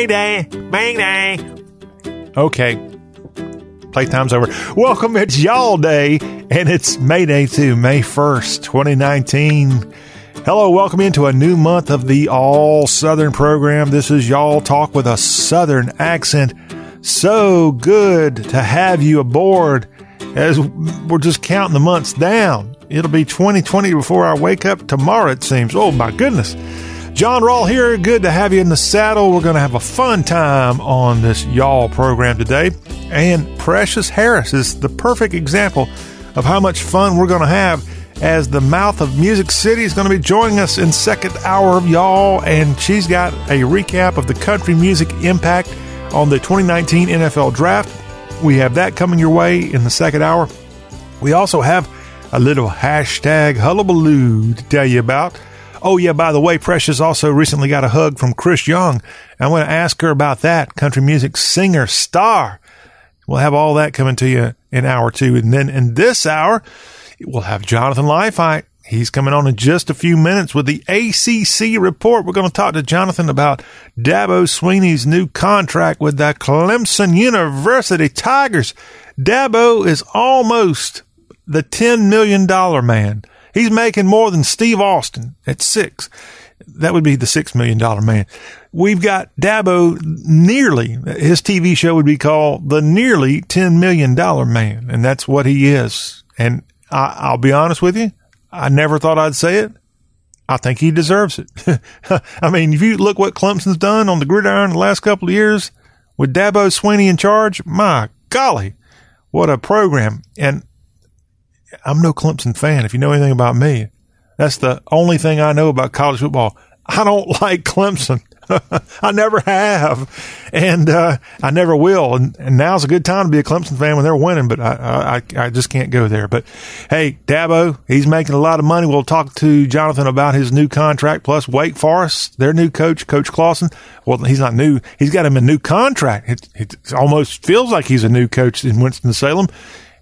Mayday! Mayday! Okay. Playtime's over. Welcome, it's Y'all Day, and it's Mayday too, May 1st, 2019. Hello, welcome into a new month of the All Southern program. This is Y'all Talk with a Southern accent. So good to have you aboard as we're just counting the months down. It'll be 2020 before I wake up tomorrow, it seems. Oh, my goodness. John Rawl here. Good to have you in the saddle. We're going to have a fun time on this Y'all program today. And Precious Harris is the perfect example of how much fun we're going to have as the mouth of Music City is going to be joining us in second hour of Y'all. And she's got a recap of the country music impact on the 2019 NFL Draft. We have that coming your way in the second hour. We also have a little hashtag hullabaloo to tell you about. Oh, yeah, by the way, Precious also recently got a hug from Chris Young. I want to ask her about that. Country music singer, star. We'll have all that coming to you in hour two. And then in this hour, we'll have Jonathan Leifheit. He's coming on in just a few minutes with the ACC report. We're going to talk to Jonathan about Dabo Swinney's new contract with the Clemson University Tigers. Dabo is almost the $10 million man. He's making more than Steve Austin at six. That would be the $6 million man. We've got Dabo nearly, his TV show would be called The Nearly $10 Million Man. And that's what he is. And I, I'll be honest with you. I never thought I'd say it. I think he deserves it. I mean, if you look what Clemson's done on the gridiron the last couple of years with Dabo Swinney in charge, my golly, what a program. And I'm no Clemson fan. If you know anything about me, that's the only thing I know about college football. I don't like Clemson. I never have, and uh, I never will. And, and, now's a good time to be a Clemson fan when they're winning, but I, I, I just can't go there. But hey, Dabo, he's making a lot of money. We'll talk to Jonathan about his new contract. Plus, Wake Forest, their new coach, Coach Clawson. Well, he's not new. He's got him a new contract. It, it almost feels like he's a new coach in Winston Salem.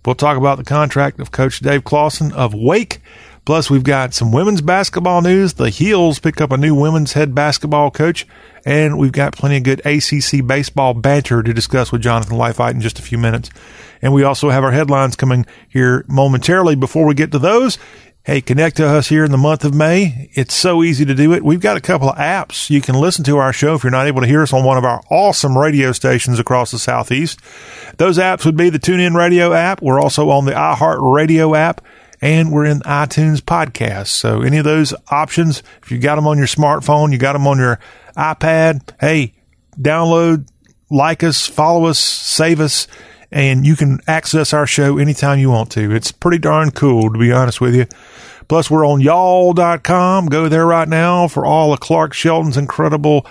We'll talk about the contract of Coach Dave Clawson of Wake. Plus, we've got some women's basketball news. The Heels pick up a new women's head basketball coach, and we've got plenty of good ACC baseball banter to discuss with Jonathan Leifheit in just a few minutes. And we also have our headlines coming here momentarily. Before we get to those, Hey, connect to us here in the month of May. It's so easy to do it. We've got a couple of apps. You can listen to our show if you're not able to hear us on one of our awesome radio stations across the Southeast. Those apps would be the TuneIn Radio app. We're also on the iHeart Radio app and we're in iTunes podcasts. So any of those options, if you got them on your smartphone, you got them on your iPad, hey, download, like us, follow us, save us and you can access our show anytime you want to. It's pretty darn cool, to be honest with you. Plus, we're on y'all.com. Go there right now for all of Clark Shelton's incredible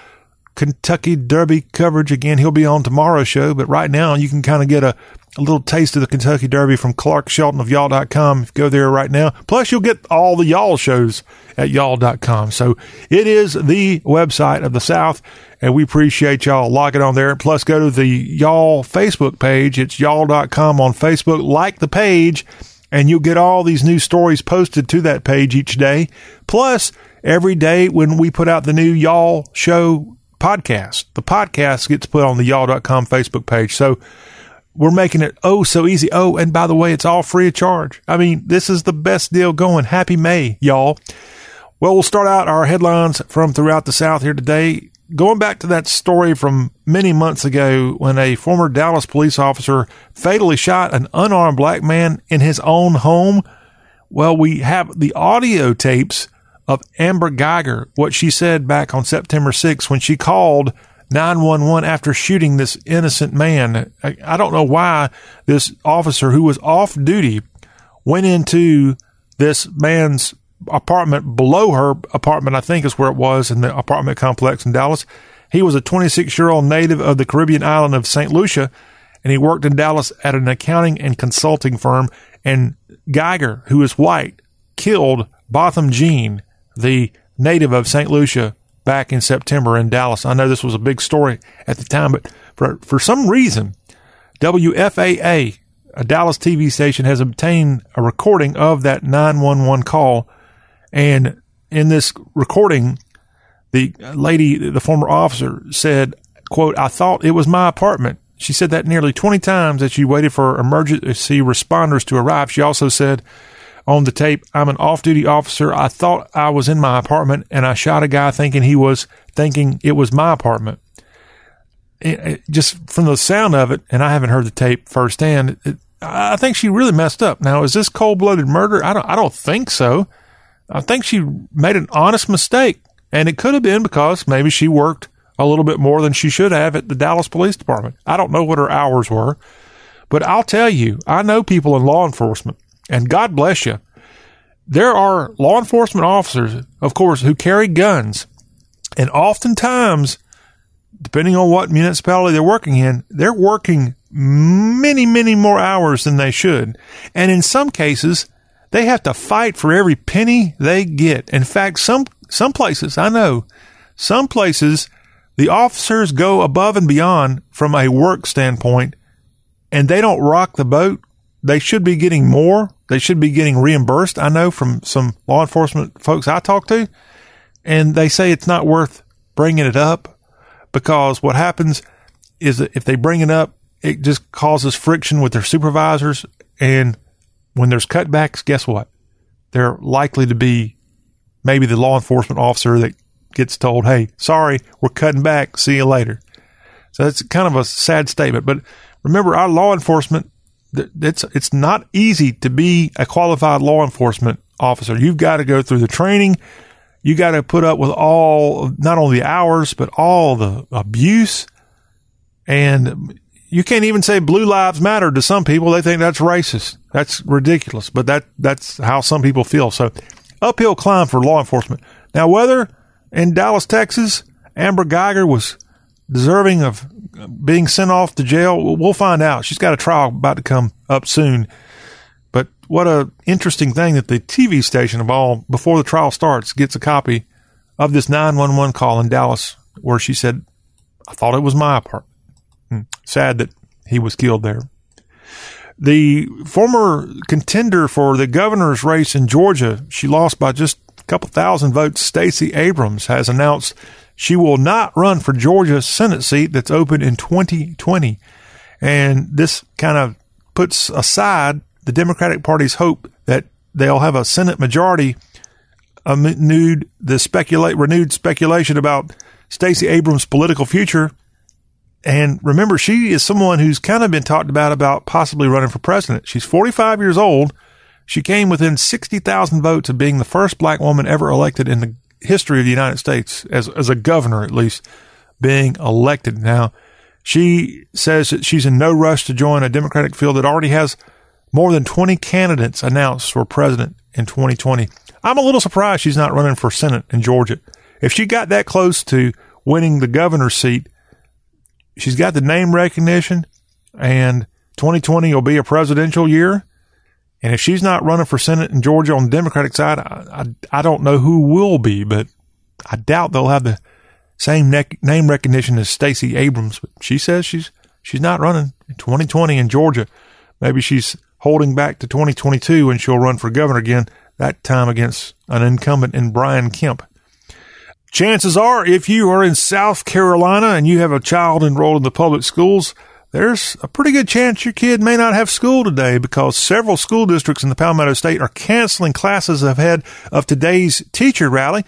Kentucky Derby coverage. Again, he'll be on tomorrow's show, but right now you can kind of get a, a little taste of the Kentucky Derby from Clark Shelton of y'all.com. If you go there right now, plus you'll get all the y'all shows at y'all.com. So it is the website of the South and we appreciate y'all logging on there. Plus go to the y'all Facebook page. It's y'all.com on Facebook. Like the page and you'll get all these new stories posted to that page each day. Plus every day when we put out the new y'all show podcast. The podcast gets put on the y'all.com Facebook page. So we're making it oh so easy. Oh, and by the way, it's all free of charge. I mean, this is the best deal going. Happy May, y'all. Well, we'll start out our headlines from throughout the South here today. Going back to that story from many months ago when a former Dallas police officer fatally shot an unarmed black man in his own home. Well, we have the audio tapes of Amber Guyger, what she said back on September 6th when she called 911 after shooting this innocent man. I, I don't know why this officer who was off duty went into this man's apartment below her apartment, I think is where it was in the apartment complex in Dallas. He was a 26 year old native of the Caribbean island of St. Lucia, and he worked in Dallas at an accounting and consulting firm. And Guyger, who is white, killed Botham Jean, the native of St. Lucia back in September in Dallas. I know this was a big story at the time, but for, for some reason, WFAA, a Dallas TV station, has obtained a recording of that 911 call. And in this recording, the lady, the former officer said, quote, I thought it was my apartment. She said that nearly 20 times that she waited for emergency responders to arrive. She also said on the tape, I'm an off duty officer. I thought I was in my apartment and I shot a guy thinking he was thinking it was my apartment. It, it, just from the sound of it, and I haven't heard the tape firsthand, it, I think she really messed up. Now, is this cold blooded murder? I don't, I don't think so. I think she made an honest mistake, and it could have been because maybe she worked a little bit more than she should have at the Dallas Police Department. I don't know what her hours were, but I'll tell you, I know people in law enforcement, and God bless you. There are law enforcement officers, of course, who carry guns, and oftentimes, depending on what municipality they're working in, they're working many, many more hours than they should. And in some cases, they have to fight for every penny they get. In fact, some, some places, I know, some places, the officers go above and beyond from a work standpoint and they don't rock the boat. They should be getting more. They should be getting reimbursed. I know from some law enforcement folks I talk to, and they say it's not worth bringing it up because what happens is that if they bring it up, it just causes friction with their supervisors. And when there's cutbacks, guess what? They're likely to be maybe the law enforcement officer that gets told, Hey, sorry, we're cutting back. See you later. So that's kind of a sad statement. But remember, our law enforcement, it's, it's not easy to be a qualified law enforcement officer. You've got to go through the training. You got to put up with all, not only the hours, but all the abuse. And you can't even say blue lives matter to some people. They think that's racist. That's ridiculous, but that, that's how some people feel. So uphill climb for law enforcement. Now, whether in Dallas, Texas, Amber Guyger was deserving of being sent off to jail, we'll find out. She's got a trial about to come up soon. But what a interesting thing that the TV station of all, before the trial starts, gets a copy of this 911 call in Dallas where she said, I thought it was my apartment. Hmm. Sad that he was killed there. The former contender for the governor's race in Georgia, she lost by just a couple thousand votes. Stacey Abrams has announced she will not run for Georgia's Senate seat that's open in 2020. And this kind of puts aside the Democratic Party's hope that they'll have a Senate majority amid the speculate renewed speculation about Stacey Abrams' political future and remember, she is someone who's kind of been talked about about possibly running for president. She's 45 years old. She came within 60,000 votes of being the first black woman ever elected in the history of the United States as, as a governor, at least being elected. Now, she says that she's in no rush to join a Democratic field that already has more than 20 candidates announced for president in 2020. I'm a little surprised she's not running for Senate in Georgia. If she got that close to winning the governor's seat, she's got the name recognition, and 2020 will be a presidential year. And if she's not running for Senate in Georgia on the Democratic side, I, I, I don't know who will be, but I doubt they'll have the same name recognition as Stacey Abrams. But she says she's she's not running in 2020 in Georgia. Maybe she's holding back to 2022 and she'll run for governor again. That time against an incumbent in Brian Kemp. Chances are, if you are in South Carolina and you have a child enrolled in the public schools, there's a pretty good chance your kid may not have school today because several school districts in the Palmetto State are canceling classes ahead of today's teacher rally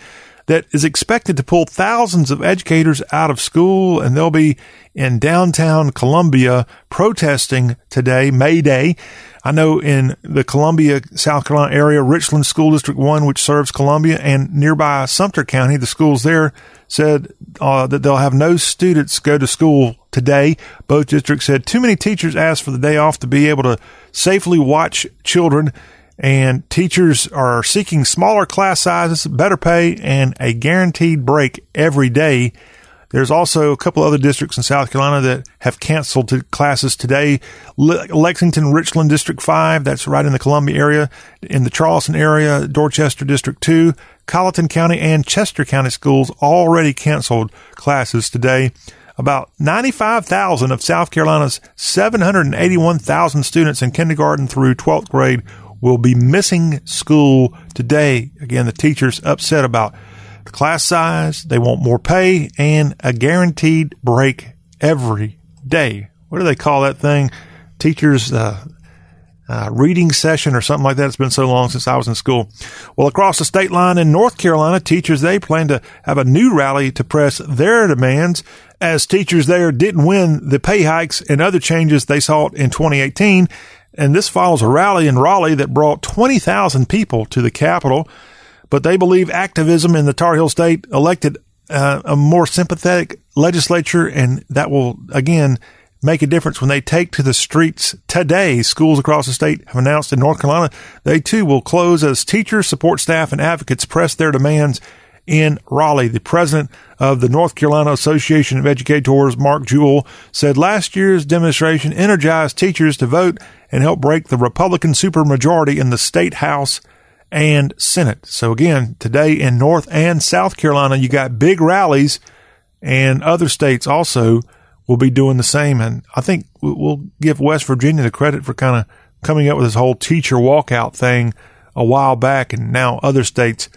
that is expected to pull thousands of educators out of school and they'll be in downtown Columbia protesting today, May Day. I know in the Columbia, South Carolina area, Richland School District 1, which serves Columbia, and nearby Sumter County, the schools there said uh, that they'll have no students go to school today. Both districts said too many teachers asked for the day off to be able to safely watch children, and teachers are seeking smaller class sizes, better pay, and a guaranteed break every day there's also a couple other districts in South Carolina that have canceled classes today. Le- Lexington, Richland District 5, that's right in the Columbia area. In the Charleston area, Dorchester District 2, Colleton County, and Chester County schools already canceled classes today. About 95,000 of South Carolina's 781,000 students in kindergarten through 12th grade will be missing school today. Again, the teachers upset about the class size, they want more pay, and a guaranteed break every day. What do they call that thing? Teachers, uh, uh, reading session or something like that. It's been so long since I was in school. Well, across the state line in North Carolina, teachers, they plan to have a new rally to press their demands as teachers there didn't win the pay hikes and other changes they sought in 2018. And this follows a rally in Raleigh that brought 20,000 people to the Capitol. But they believe activism in the Tar Heel state elected uh, a more sympathetic legislature, and that will, again, make a difference when they take to the streets today. Schools across the state have announced in North Carolina they too will close as teachers, support staff, and advocates press their demands in Raleigh. The president of the North Carolina Association of Educators, Mark Jewell, said last year's demonstration energized teachers to vote and help break the Republican supermajority in the state house and Senate. So again, today in North and South Carolina, you got big rallies and other states also will be doing the same. And I think we'll give West Virginia the credit for kind of coming up with this whole teacher walkout thing a while back. And now other states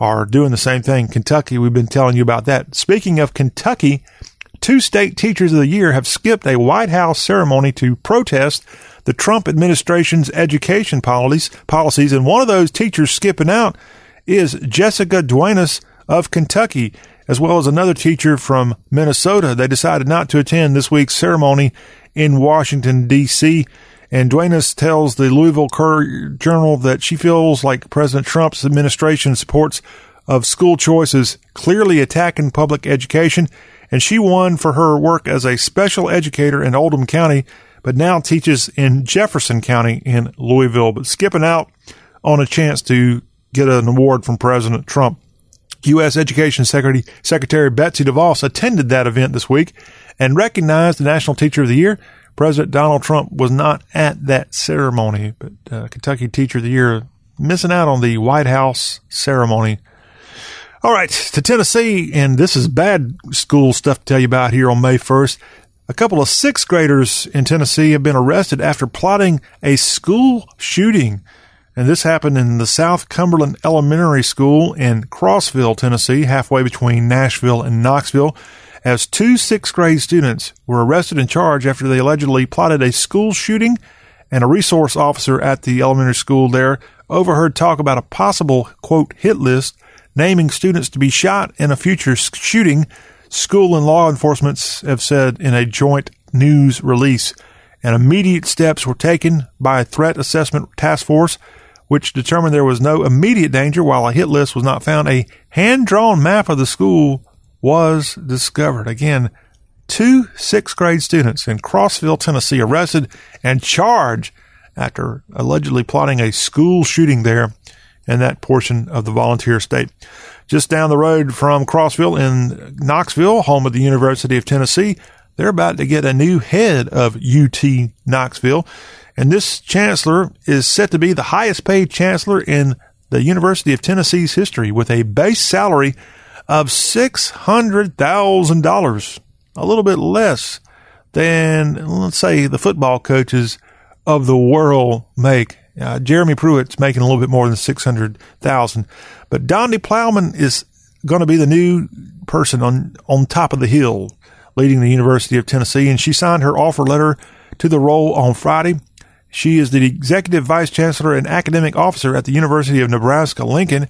are doing the same thing. Kentucky, we've been telling you about that. Speaking of Kentucky, two state teachers of the year have skipped a White House ceremony to protest the Trump administration's education policies, policies. And one of those teachers skipping out is Jessica Duenas of Kentucky as well as another teacher from Minnesota. They decided not to attend this week's ceremony in Washington, D.C. And Duenas tells the Louisville Courier Journal that she feels like President Trump's administration supports of school choices clearly attacking public education. And she won for her work as a special educator in Oldham County, but now teaches in Jefferson County in Louisville, but skipping out on a chance to get an award from President Trump. U.S. Education Secretary, Secretary Betsy DeVos attended that event this week and recognized the National Teacher of the Year. President Donald Trump was not at that ceremony, but uh, Kentucky Teacher of the Year missing out on the White House ceremony. All right, to Tennessee, and this is bad school stuff to tell you about here on May 1st. A couple of sixth graders in Tennessee have been arrested after plotting a school shooting. And this happened in the South Cumberland Elementary School in Crossville, Tennessee, halfway between Nashville and Knoxville, as two sixth grade students were arrested and charged after they allegedly plotted a school shooting. And a resource officer at the elementary school there overheard talk about a possible, quote, hit list naming students to be shot in a future shooting. School and law enforcement have said in a joint news release. And immediate steps were taken by a threat assessment task force which determined there was no immediate danger while a hit list was not found. A hand drawn map of the school was discovered. Again, two sixth grade students in Crossville, Tennessee arrested and charged after allegedly plotting a school shooting there in that portion of the volunteer state. Just down the road from Crossville in Knoxville, home of the University of Tennessee, they're about to get a new head of UT Knoxville. And this chancellor is set to be the highest paid chancellor in the University of Tennessee's history with a base salary of $600,000, a little bit less than, let's say, the football coaches of the world make. Uh, Jeremy Pruitt's making a little bit more than 600,000, but Donde Plowman is going to be the new person on, on top of the hill leading the University of Tennessee. And she signed her offer letter to the role on Friday. She is the executive vice chancellor and academic officer at the University of Nebraska Lincoln,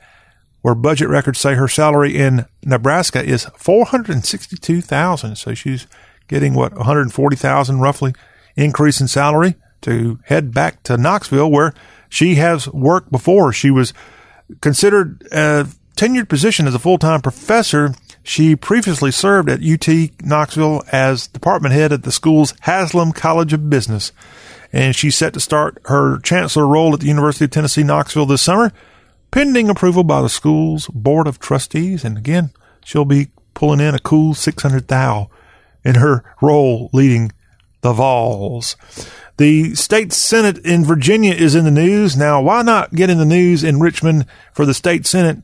where budget records say her salary in Nebraska is four hundred and sixty-two thousand. So she's getting what one hundred forty thousand roughly increase in salary to head back to Knoxville, where she has worked before. She was considered a tenured position as a full-time professor. She previously served at UT Knoxville as department head at the school's Haslam College of Business and she's set to start her chancellor role at the University of Tennessee Knoxville this summer, pending approval by the school's board of trustees. And again, she'll be pulling in a cool 600 thou in her role leading the Vols. The state senate in Virginia is in the news. Now, why not get in the news in Richmond for the state senate?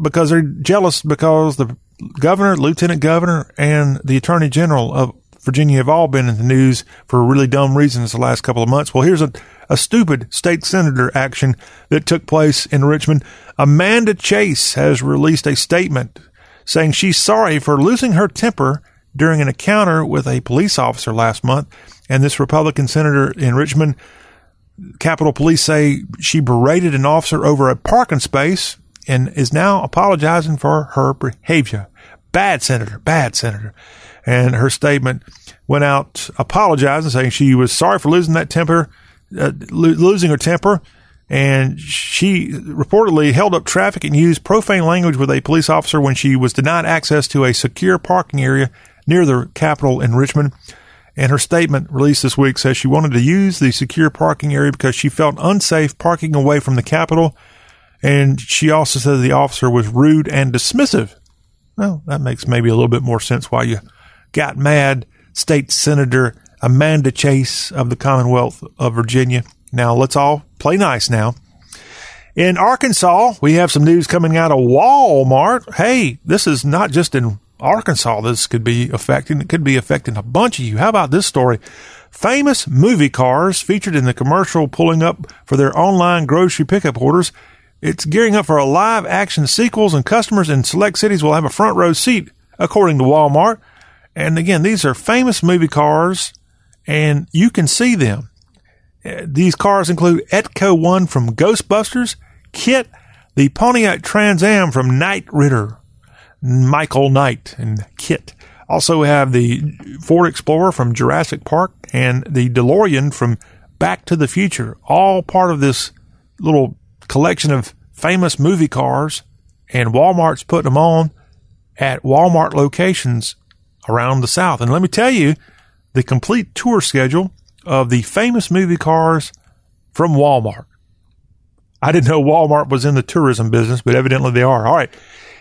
Because they're jealous because the governor, lieutenant governor, and the attorney general of Virginia have all been in the news for really dumb reasons the last couple of months. Well, here's a, a stupid state senator action that took place in Richmond. Amanda Chase has released a statement saying she's sorry for losing her temper during an encounter with a police officer last month. And this Republican senator in Richmond, Capitol Police say she berated an officer over a parking space and is now apologizing for her behavior. Bad senator, bad senator. And her statement went out apologizing, saying she was sorry for losing that temper, uh, lo- losing her temper. And she reportedly held up traffic and used profane language with a police officer when she was denied access to a secure parking area near the Capitol in Richmond. And her statement released this week says she wanted to use the secure parking area because she felt unsafe parking away from the Capitol. And she also said the officer was rude and dismissive. Well, that makes maybe a little bit more sense why you got mad. State Senator Amanda Chase of the Commonwealth of Virginia. Now let's all play nice now. In Arkansas, we have some news coming out of Walmart. Hey, this is not just in Arkansas this could be affecting. It could be affecting a bunch of you. How about this story? Famous movie cars featured in the commercial pulling up for their online grocery pickup orders. It's gearing up for a live action sequels, and customers in select cities will have a front row seat, according to Walmart. And again, these are famous movie cars, and you can see them. Uh, these cars include Ecto One from Ghostbusters, KITT, the Pontiac Trans Am from Knight Rider, Michael Knight and KITT. Also we have the Ford Explorer from Jurassic Park and the DeLorean from Back to the Future. All part of this little collection of famous movie cars and Walmart's putting them on at Walmart locations around the South. And let me tell you, the complete tour schedule of the famous movie cars from Walmart. I didn't know Walmart was in the tourism business, but evidently they are. All right.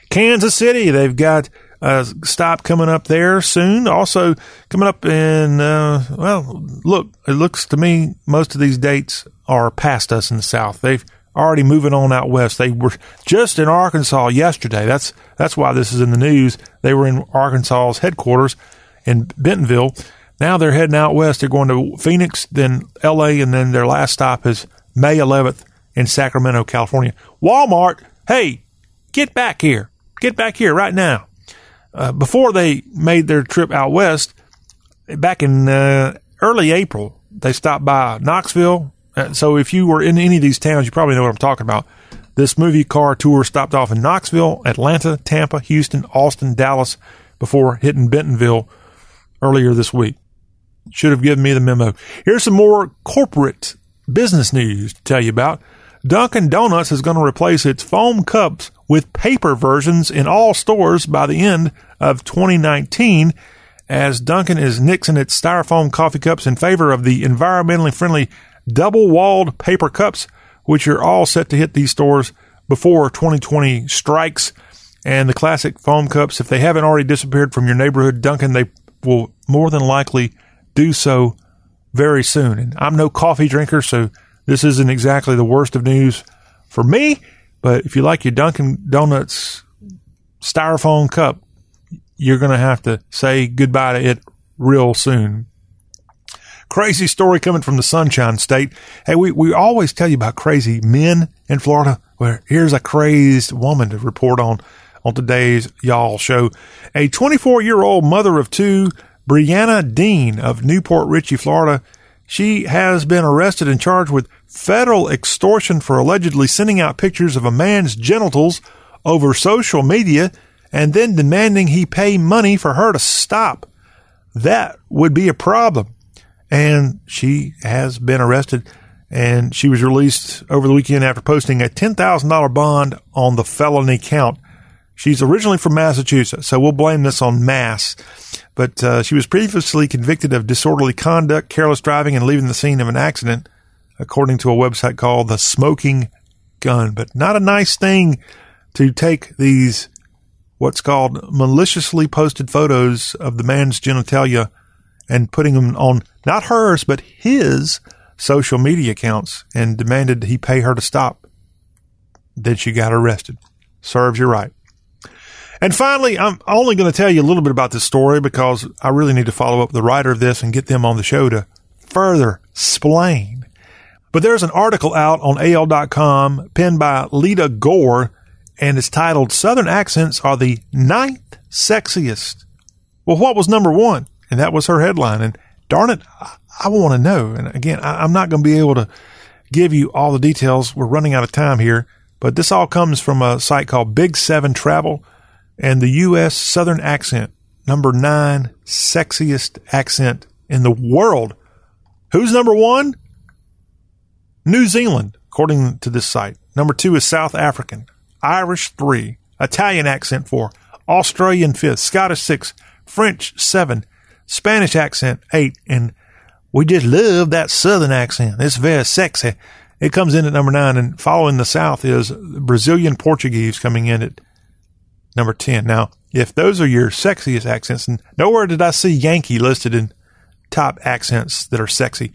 Kansas City, they've got a stop coming up there soon. Also coming up in, uh, well, look, it looks to me most of these dates are past us in the South. They've already moving on out west. They were just in Arkansas yesterday. That's, that's why this is in the news. They were in Arkansas's headquarters in Bentonville. Now they're heading out west. They're going to Phoenix, then LA, and then their last stop is May 11th in Sacramento, California. Walmart, hey, get back here. Get back here right now. Uh, before they made their trip out west, back in uh, early April, they stopped by Knoxville. Uh, so if you were in any of these towns, you probably know what I'm talking about. This movie car tour stopped off in Knoxville, Atlanta, Tampa, Houston, Austin, Dallas before hitting Bentonville earlier this week. Should have given me the memo. Here's some more corporate business news to tell you about. Dunkin' Donuts is going to replace its foam cups with paper versions in all stores by the end of 2019 as Dunkin' is nixing its styrofoam coffee cups in favor of the environmentally friendly double walled paper cups, which are all set to hit these stores before 2020 strikes. And the classic foam cups, if they haven't already disappeared from your neighborhood Dunkin', they will more than likely do so very soon. And I'm no coffee drinker, so this isn't exactly the worst of news for me, but if you like your Dunkin' Donuts styrofoam cup, you're going to have to say goodbye to it real soon. Crazy story coming from the Sunshine State. Hey, we, we always tell you about crazy men in Florida. Well, here's a crazed woman to report on on today's Y'all show. A 24 year old mother of two, Brianna Dean of New Port Richey, Florida, she has been arrested and charged with federal extortion for allegedly sending out pictures of a man's genitals over social media and then demanding he pay money for her to stop. That would be a problem. And she has been arrested and she was released over the weekend after posting a $10,000 bond on the felony count. She's originally from Massachusetts, so we'll blame this on Mass. But uh, she was previously convicted of disorderly conduct, careless driving, and leaving the scene of an accident, according to a website called The Smoking Gun. But not a nice thing to take these what's called maliciously posted photos of the man's genitalia and putting them on not hers but his social media accounts and demanded he pay her to stop. Then she got arrested. Serves you right. And finally, I'm only going to tell you a little bit about this story because I really need to follow up the writer of this and get them on the show to further explain. But there's an article out on AL.com penned by Lita Gore, and it's titled Southern Accents Are the Ninth Sexiest. Well, what was number one? And that was her headline. And darn it, I, I want to know. And again, I, I'm not going to be able to give you all the details. We're running out of time here, but this all comes from a site called Big Seven Travel and the U.S. Southern accent, number nine sexiest accent in the world. Who's number one? New Zealand, according to this site. Number two is South African. Irish three. Italian accent four. Australian fifth. Scottish six. French seven. Spanish accent eight. And we just love that Southern accent. It's very sexy. It comes in at number nine. And following the South is Brazilian Portuguese coming in at number 10. Now, if those are your sexiest accents, and nowhere did I see Yankee listed in top accents that are sexy.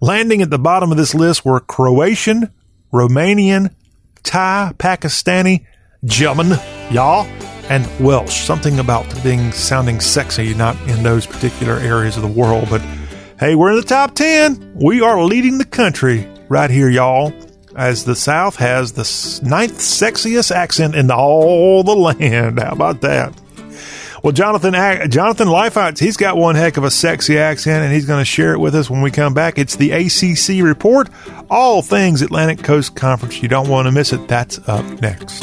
Landing at the bottom of this list were Croatian, Romanian, Thai, Pakistani, German, y'all, and Welsh. Something about being sounding sexy, not in those particular areas of the world. But hey, we're in the top 10. We are leading the country right here, y'all, as the South has the ninth sexiest accent in all the land. How about that? Well, Jonathan Jonathan Leifheit, he's got one heck of a sexy accent, and he's going to share it with us when we come back. It's the ACC report, all things Atlantic Coast Conference. You don't want to miss it. That's up next.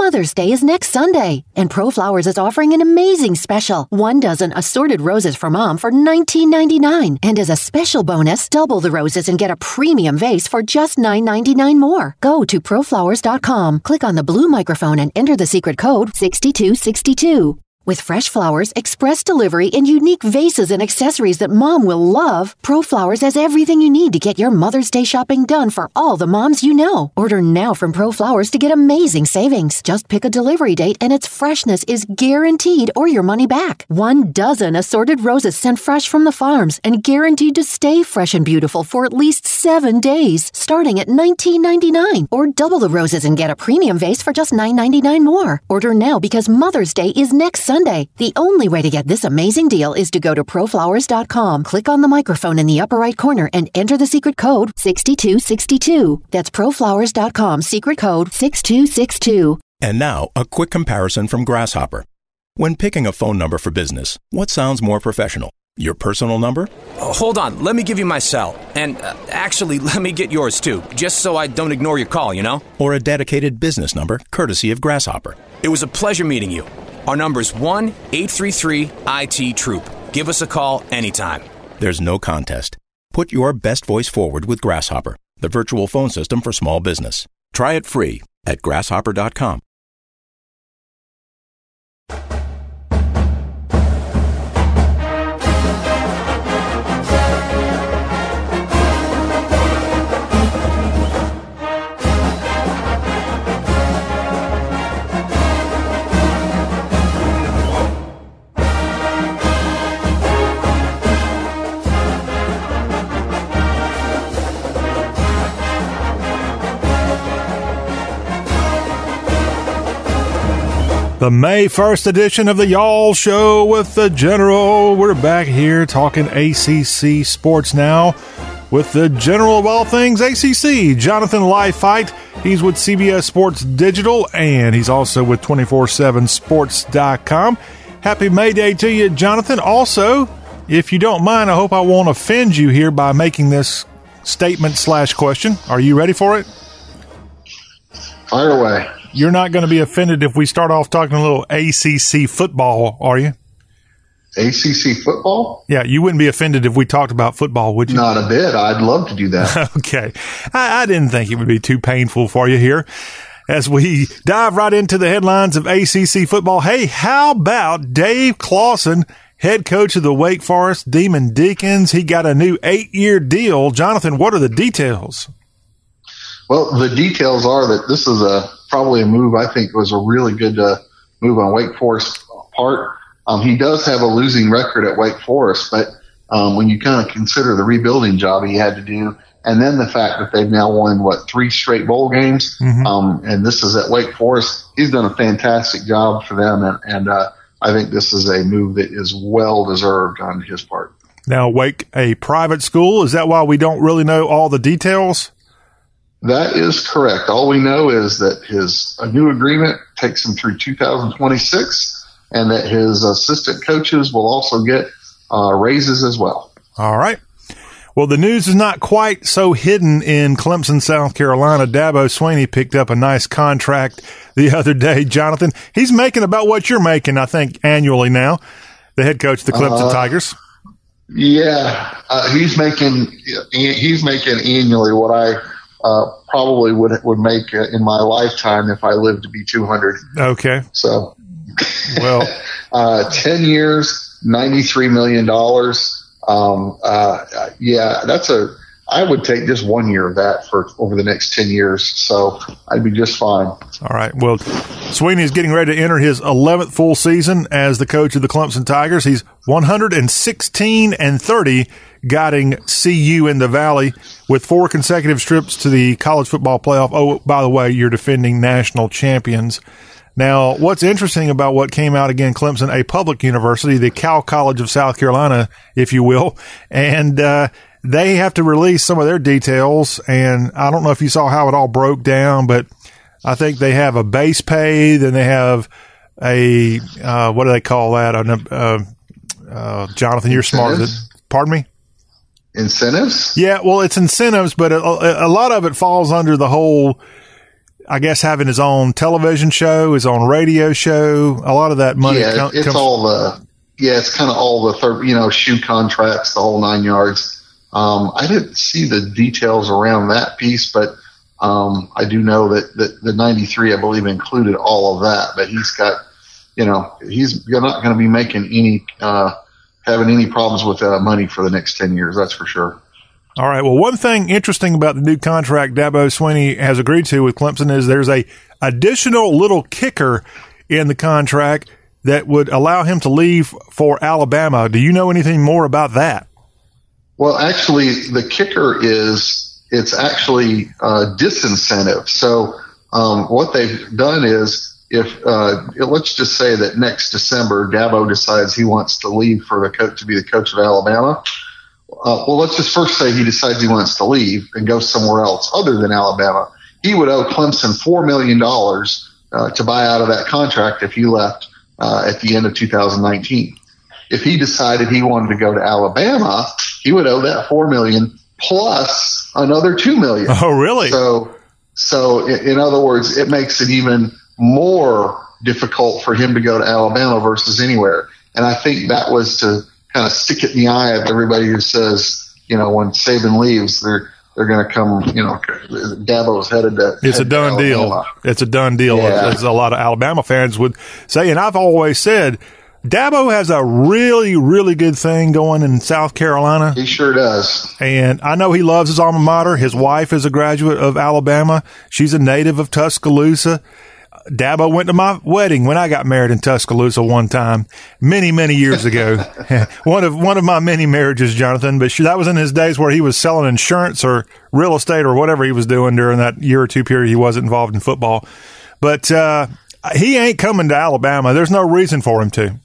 Mother's Day is next Sunday, and ProFlowers is offering an amazing special. One dozen assorted roses for mom for $19.99. And as a special bonus, double the roses and get a premium vase for just $9.99 more. Go to proflowers.com, click on the blue microphone, and enter the secret code 6262. With fresh flowers, express delivery, and unique vases and accessories that mom will love, ProFlowers has everything you need to get your Mother's Day shopping done for all the moms you know. Order now from ProFlowers to get amazing savings. Just pick a delivery date and its freshness is guaranteed or your money back. One dozen assorted roses sent fresh from the farms and guaranteed to stay fresh and beautiful for at least seven days, starting at $19.99. Or double the roses and get a premium vase for just $9.99 more. Order now because Mother's Day is next Sunday. The only way to get this amazing deal is to go to proflowers.com, click on the microphone in the upper right corner, and enter the secret code 6262. That's proflowers.com, secret code 6262. And now, a quick comparison from Grasshopper. When picking a phone number for business, what sounds more professional? Your personal number? Oh, hold on, let me give you my cell. And uh, actually, let me get yours too, just so I don't ignore your call, you know? Or a dedicated business number courtesy of Grasshopper? It was a pleasure meeting you. Our number is 1 833 IT Troop. Give us a call anytime. There's no contest. Put your best voice forward with Grasshopper, the virtual phone system for small business. Try it free at grasshopper.com. The May 1st edition of the Y'all Show with the General. We're back here talking ACC sports now with the General of all things ACC, Jonathan Leifheit. He's with CBS Sports Digital and he's also with 247sports.com. Happy May Day to you, Jonathan. Also, if you don't mind, I hope I won't offend you here by making this statement slash question. Are you ready for it? Fire away. You're not going to be offended if we start off talking a little ACC football, are you? ACC football? Yeah, you wouldn't be offended if we talked about football, would you? Not a bit. I'd love to do that. okay. I, I didn't think it would be too painful for you here as we dive right into the headlines of ACC football. Hey, how about Dave Clawson? head coach of the Wake Forest Demon Deacons. He got a new eight year deal. Jonathan, what are the details? Well, the details are that this is a probably a move I think was a really good uh, move on Wake Forest part. Um, he does have a losing record at Wake Forest, but um, when you kind of consider the rebuilding job he had to do, and then the fact that they've now won what three straight bowl games, mm-hmm. um, and this is at Wake Forest, he's done a fantastic job for them, and, and uh, I think this is a move that is well deserved on his part. Now, Wake, a private school, is that why we don't really know all the details? That is correct. All we know is that his a new agreement takes him through 2026, and that his assistant coaches will also get uh, raises as well. All right. Well, the news is not quite so hidden in Clemson, South Carolina. Dabo Swinney picked up a nice contract the other day. Jonathan, he's making about what you're making, I think, annually now. The head coach of the Clemson uh, Tigers. Yeah, uh, he's making he's making annually what I uh, probably would would make in my lifetime if I lived to be 200. Okay. So, well, uh, 10 years, 93 million dollars. Um, uh, yeah, that's a. I would take just one year of that for over the next 10 years. So I'd be just fine. All right. Well, Swinney is getting ready to enter his 11th full season as the coach of the Clemson Tigers. He's 116 and 30 guiding CU in the Valley with four consecutive trips to the college football playoff. Oh, by the way, you're defending national champions. Now, what's interesting about what came out again, Clemson, a public university, the Cal College of South Carolina, if you will, and uh, they have to release some of their details. And I don't know if you saw how it all broke down, but I think they have a base pay, then they have a uh, what do they call that? Uh, uh, Jonathan, you're smart. Pardon me incentives? Yeah, well, it's incentives, but a, a, lot of it falls under the whole, I guess, having his own television show, his own radio show. A lot of that money. Yeah, com- it's comes- all the. Yeah, it's kind of all the third, you know, shoe contracts, the whole nine yards. Um, I didn't see the details around that piece, but um, I do know that, that the 93, I believe, included all of that. But he's got, you know, he's not going to be making any uh, having any problems with uh, money for the next 10 years. That's for sure. All right. Well, one thing interesting about the new contract Dabo Swinney has agreed to with Clemson is there's a additional little kicker in the contract that would allow him to leave for Alabama. Do you know anything more about that? Well, actually, the kicker is it's actually a disincentive. So um, what they've done is if uh, let's just say that next December Dabo decides he wants to leave for the coach to be the coach of Alabama. Uh, well, let's just first say he decides he wants to leave and go somewhere else other than Alabama. He would owe Clemson four million dollars uh, to buy out of that contract if he left uh, at the end of 2019. If he decided he wanted to go to Alabama, he would owe that four million plus another two million. Oh, really? So, so in other words, it makes it even more difficult for him to go to Alabama versus anywhere. And I think that was to kind of stick it in the eye of everybody who says, you know, when Saban leaves, they're they're going to come. You know, Dabo's headed to. It's a done deal. It's a done deal, yeah. as a lot of Alabama fans would say. And I've always said. Dabo has a really, really good thing going in South Carolina. He sure does. And I know he loves his alma mater. His wife is a graduate of Alabama. She's a native of Tuscaloosa. Dabo went to my wedding when I got married in Tuscaloosa one time, many, many years ago. one of one of my many marriages, Jonathan. But that was in his days where he was selling insurance or real estate or whatever he was doing during that year or two period. He wasn't involved in football, but uh, he ain't coming to Alabama. There's no reason for him to.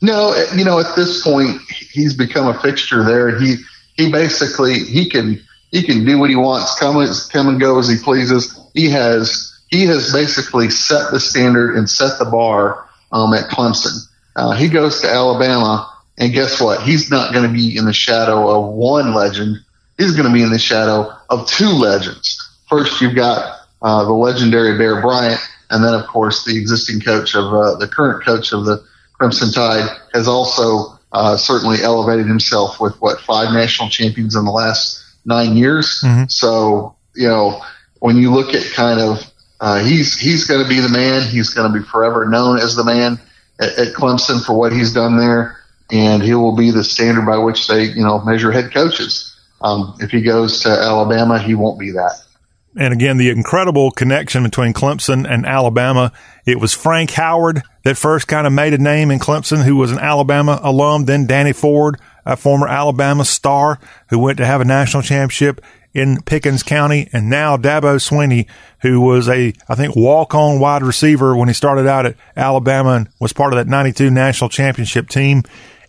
No, you know, at this point, he's become a fixture there. He he basically he can he can do what he wants, come come and go as he pleases. He has he has basically set the standard and set the bar um, at Clemson. Uh, he goes to Alabama, and guess what? He's not going to be in the shadow of one legend. He's going to be in the shadow of two legends. First, you've got uh, the legendary Bear Bryant, and then, of course, the existing coach of uh, the current coach of the Crimson Tide has also uh, certainly elevated himself with what five national champions in the last nine years. Mm-hmm. So, you know, when you look at kind of uh, he's he's going to be the man. He's going to be forever known as the man. at, at Clemson for what he's done there, and he will be the standard by which they, you know, measure head coaches. Um, if he goes to Alabama, he won't be that. And again, the incredible connection between Clemson and Alabama. It was Frank Howard that first kind of made a name in Clemson, who was an Alabama alum. Then Danny Ford, a former Alabama star who went to have a national championship in Pickens County. And now Dabo Swinney, who was a, I think, walk on wide receiver when he started out at Alabama and was part of that 92 national championship team.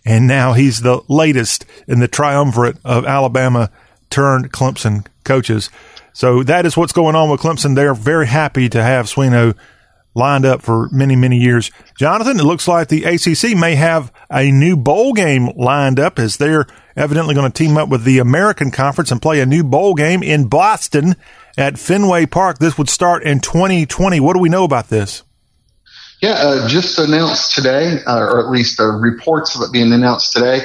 And now he's the latest in the triumvirate of Alabama turned Clemson coaches. So that is what's going on with Clemson. They're very happy to have Swinney lined up for many, many years. Jonathan, it looks like the ACC may have a new bowl game lined up as they're evidently going to team up with the American Conference and play a new bowl game in Boston at Fenway Park. This would start in 2020. What do we know about this? Yeah, uh, just announced today, uh, or at least reports of it being announced today.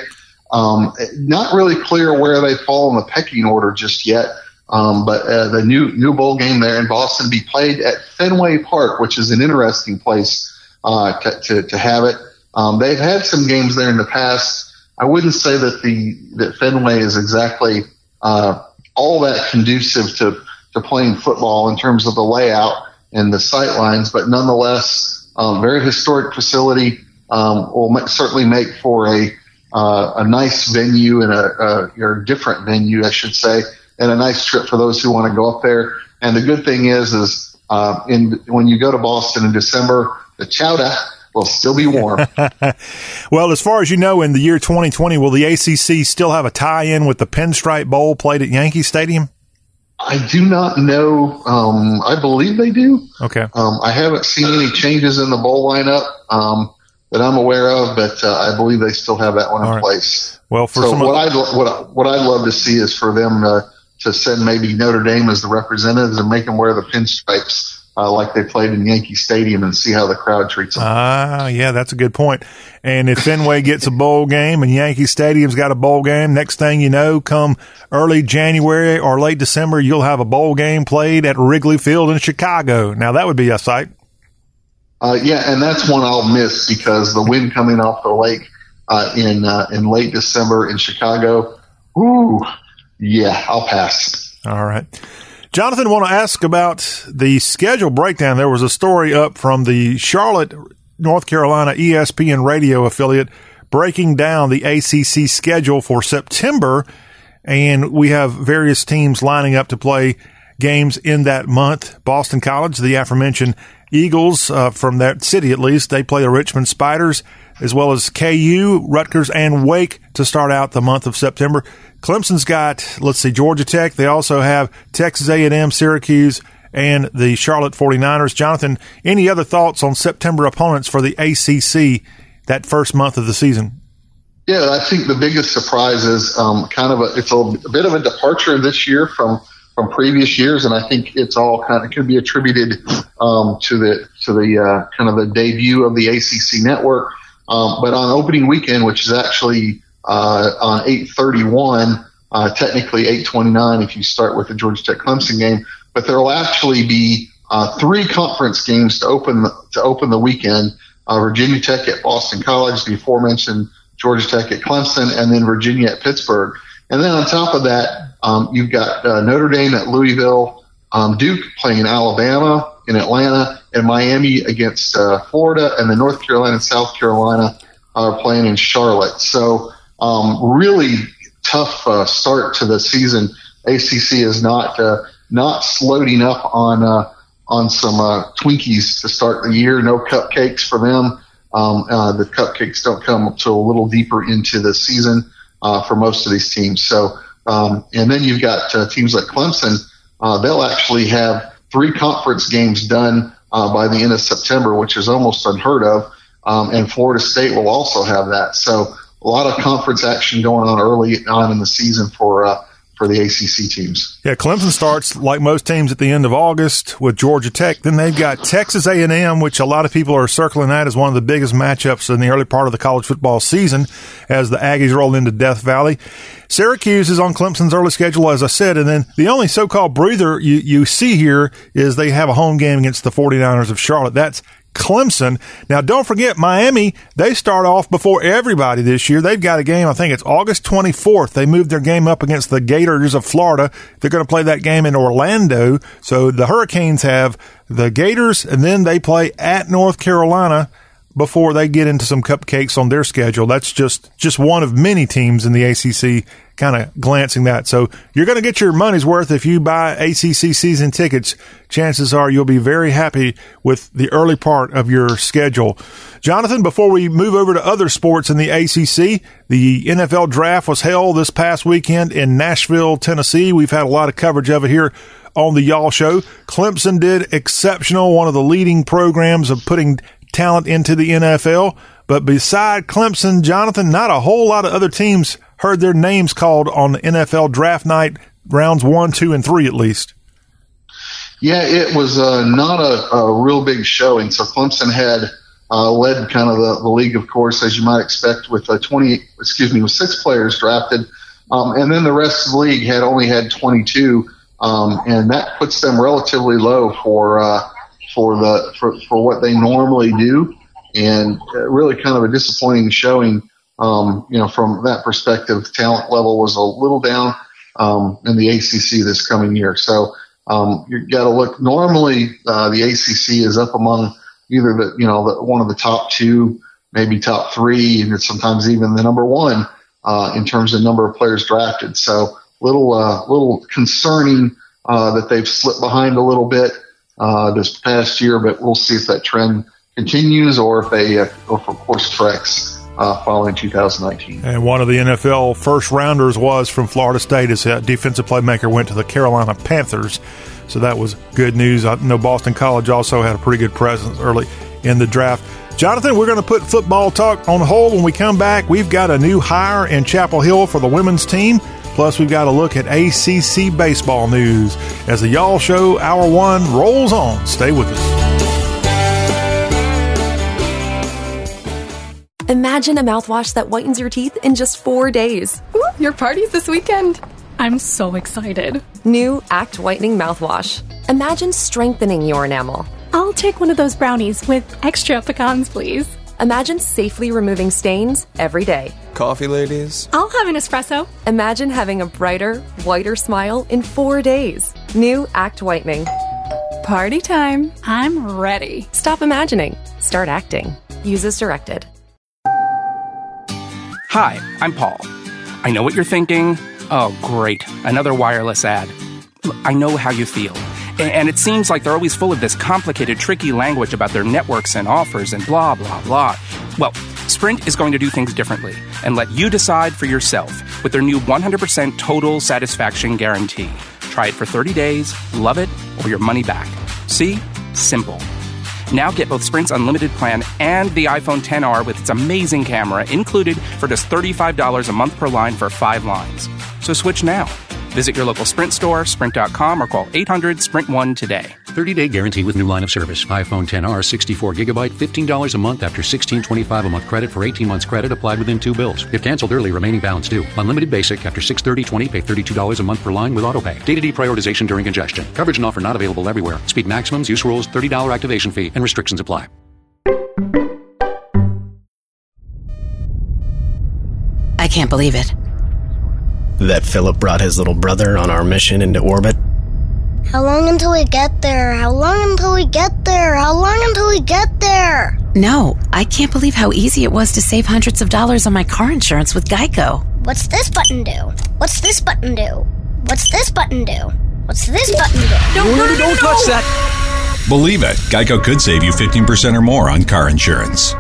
Um, not really clear where they fall in the pecking order just yet. Um, but uh, the new new bowl game there in Boston be played at Fenway Park, which is an interesting place uh, to, to, to have it. Um, they've had some games there in the past. I wouldn't say that the that Fenway is exactly uh, all that conducive to to playing football in terms of the layout and the sight lines, but nonetheless, um, very historic facility. Um, will certainly make for a uh, a nice venue and a, a, different venue, I should say, and a nice trip for those who want to go up there. And the good thing is, is uh, in when you go to Boston in December, the chowder will still be warm. well, as far as you know, in the year 2020, will the ACC still have a tie-in with the Pinstripe Bowl played at Yankee Stadium? I do not know. Um, I believe they do. Okay. Um, I haven't seen any changes in the bowl lineup um, that I'm aware of, but uh, I believe they still have that one All in right. place. Well, for so some what I'd what, what I'd love to see is for them to to send maybe Notre Dame as the representatives and make them wear the pinstripes. Uh, like they played in Yankee Stadium and see how the crowd treats them. Ah, uh, yeah, that's a good point. And if Fenway gets a bowl game and Yankee Stadium's got a bowl game, next thing you know, come early January or late December, you'll have a bowl game played at Wrigley Field in Chicago. Now that would be a sight. Uh, yeah, and that's one I'll miss because the wind coming off the lake uh, in uh, in late December in Chicago. Ooh, yeah, I'll pass. All right. Jonathan, want to ask about the schedule breakdown. There was a story up from the Charlotte, North Carolina ESPN radio affiliate breaking down the ACC schedule for September. And we have various teams lining up to play games in that month. Boston College, the aforementioned Eagles uh, from that city at least, they play the Richmond Spiders, as well as KU, Rutgers, and Wake to start out the month of September. Clemson's got, let's see, Georgia Tech. They also have Texas A&M, Syracuse, and the Charlotte 49ers. Jonathan, any other thoughts on September opponents for the ACC that first month of the season? Yeah, I think the biggest surprise is um, kind of a, it's a, a, bit of a departure this year from from previous years, and I think it's all kind of could be attributed um, to the to the uh, kind of the debut of the ACC network. Um, but on opening weekend, which is actually uh, on 831, uh, technically 829 if you start with the Georgia Tech Clemson game. But there will actually be uh, three conference games to open the, to open the weekend. Uh, Virginia Tech at Boston College, the aforementioned Georgia Tech at Clemson, and then Virginia at Pittsburgh. And then on top of that, um, you've got uh, Notre Dame at Louisville, um, Duke playing Alabama in Atlanta, and Miami against uh, Florida, and the North Carolina and South Carolina are playing in Charlotte. So um, really tough uh, start to the season. ACC is not uh, not loading up on uh, on some uh, Twinkies to start the year. No cupcakes for them. Um, uh, the cupcakes don't come until a little deeper into the season uh, for most of these teams. So, um, and then you've got teams like Clemson. They'll actually have three conference games done uh, by the end of September, which is almost unheard of. Um, and Florida State will also have that. So a lot of conference action going on early on in the season for uh, for the ACC teams. Yeah, Clemson starts like most teams at the end of August with Georgia Tech. Then they've got Texas A&M, which a lot of people are circling that as one of the biggest matchups in the early part of the college football season as the Aggies roll into Death Valley. Syracuse is on Clemson's early schedule, as I said, and then the only so-called breather you, you see here is they have a home game against the 49ers of Charlotte. That's Clemson. Now, don't forget, Miami, they start off before everybody this year. They've got a game, I think it's August 24th. They moved their game up against the Gators of Florida. They're going to play that game in Orlando. So the Hurricanes have the Gators, and then they play at North Carolina before they get into some cupcakes on their schedule. That's just just one of many teams in the ACC kind of glancing that. So you're going to get your money's worth if you buy ACC season tickets. Chances are you'll be very happy with the early part of your schedule. Jonathan, before we move over to other sports in the ACC, the NFL draft was held this past weekend in Nashville, Tennessee. We've had a lot of coverage of it here on the Y'all Show. Clemson did exceptional, one of the leading programs of putting talent into the NFL. But beside Clemson, Jonathan, not a whole lot of other teams heard their names called on the NFL draft night, rounds one, two, and three at least. Yeah, it was uh, not a, a, real big showing. So Clemson had uh, led kind of the, the, league, of course, as you might expect, with uh, 20, excuse me, with six players drafted. Um, and then the rest of the league had only had 22. Um, and that puts them relatively low for, uh, for the, for, for what they normally do. And uh, really kind of a disappointing showing um, you know, from that perspective, talent level was a little down um, in the ACC this coming year. So um, you got to look. Normally, uh, the ACC is up among either the you know the, one of the top two, maybe top three, and sometimes even the number one uh, in terms of number of players drafted. So little uh, little concerning uh, that they've slipped behind a little bit uh, this past year, but we'll see if that trend continues or if they uh, or if course corrects uh, following 2019. And one of the NFL first rounders was from Florida State. His defensive playmaker went to the Carolina Panthers. So that was good news. I know Boston College also had a pretty good presence early in the draft. Jonathan, we're going to put football talk on hold when we come back. We've got a new hire in Chapel Hill for the women's team. Plus, we've got a look at ACC baseball news as the Y'all Show Hour One rolls on. Stay with us. Imagine a mouthwash that whitens your teeth in just four days. Ooh, your party's this weekend. I'm so excited. New Act Whitening Mouthwash. Imagine strengthening your enamel. I'll take one of those brownies with extra pecans, please. Imagine safely removing stains every day. Coffee, ladies? I'll have an espresso. Imagine having a brighter, whiter smile in four days. New Act Whitening. Party time. I'm ready. Stop imagining. Start acting. Use as directed. Hi, I'm Paul. I know what you're thinking. Oh, great, another wireless ad. I know how you feel. And it seems like they're always full of this complicated, tricky language about their networks and offers and blah, blah, blah. Well, Sprint is going to do things differently and let you decide for yourself with their new 100% total satisfaction guarantee. Try it for 30 days, love it, or your money back. See? Simple. Now get both Sprint's unlimited plan and the iPhone 10R with its amazing camera included for just $35 a month per line for five lines. So switch now. Visit your local Sprint store, sprint.com, or call 800 Sprint 1 today. 30 day guarantee with new line of service. iPhone 10R 64 gigabyte, $15 a month after $16.25 a month credit for 18 months credit applied within two bills. If canceled early, remaining balance due. Unlimited basic after 630 pay $32 a month per line with autopay. Data deprioritization during congestion. Coverage and offer not available everywhere. Speed maximums, use rules, $30 activation fee, and restrictions apply. I can't believe it. That Philip brought his little brother on our mission into orbit? How long until we get there? How long until we get there? How long until we get there? No, I can't believe how easy it was to save hundreds of dollars on my car insurance with Geico. What's this button do? What's this button do? What's this button do? What's this button do? Don't, no, no, don't touch that! Believe it, Geico could save you 15% or more on car insurance.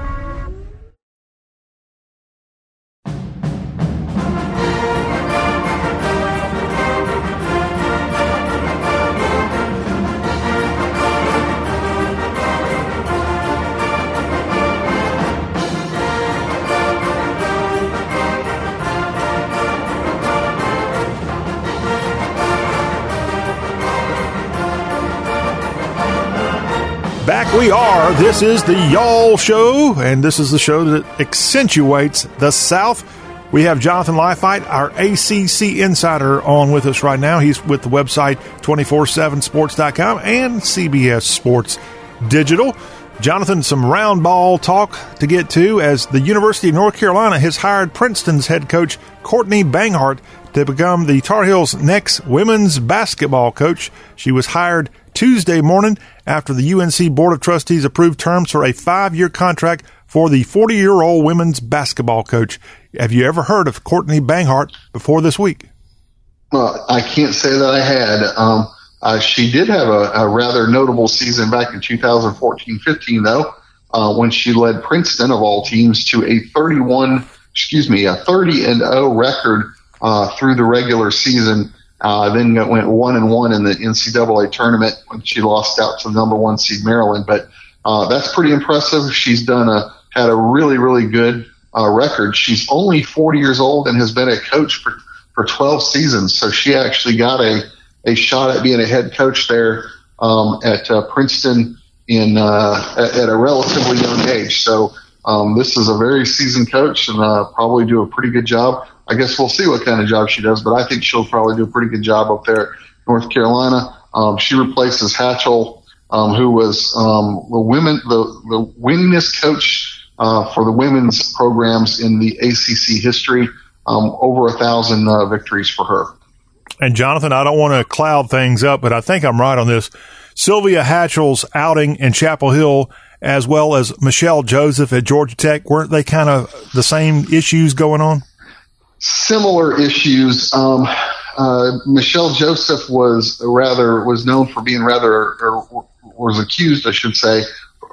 We are. This is the Y'all Show, and this is the show that accentuates the South. We have Jonathan Leifheit, our ACC insider, on with us right now. He's with the website 247sports.com and CBS Sports Digital. Jonathan, some round ball talk to get to as the University of North Carolina has hired Princeton's head coach Courtney Banghart to become the Tar Heels' next women's basketball coach. She was hired Tuesday morning after the UNC Board of Trustees approved terms for a five year contract for the 40 year old women's basketball coach. Have you ever heard of Courtney Banghart before this week? Well, I can't say that I had. Um, uh, she did have a, a, rather notable season back in 2014-15, though, uh, when she led Princeton of all teams to a 31, excuse me, a 30 and 0 record uh, through the regular season. Uh, then went one and one in the NCAA tournament when she lost out to the number one seed Maryland. But uh, that's pretty impressive. She's done a had a really really good uh, record. She's only 40 years old and has been a coach for for 12 seasons. So she actually got a, a shot at being a head coach there um, at uh, Princeton in uh, at, at, a relatively young age. So um, this is a very seasoned coach and uh, probably do a pretty good job. I guess we'll see what kind of job she does, but I think she'll probably do a pretty good job up there at North Carolina. Um, she replaces Hatchell, um, who was um, the women the the winningest coach uh, for the women's programs in the ACC history um, over a thousand uh, victories for her. And Jonathan, I don't want to cloud things up, but I think I'm right on this. Sylvia Hatchell's outing in Chapel Hill, as well as MaChelle Joseph at Georgia Tech, weren't they kind of the same issues going on? Similar issues. Um, uh, MaChelle Joseph was rather was known for being rather, or was accused, I should say,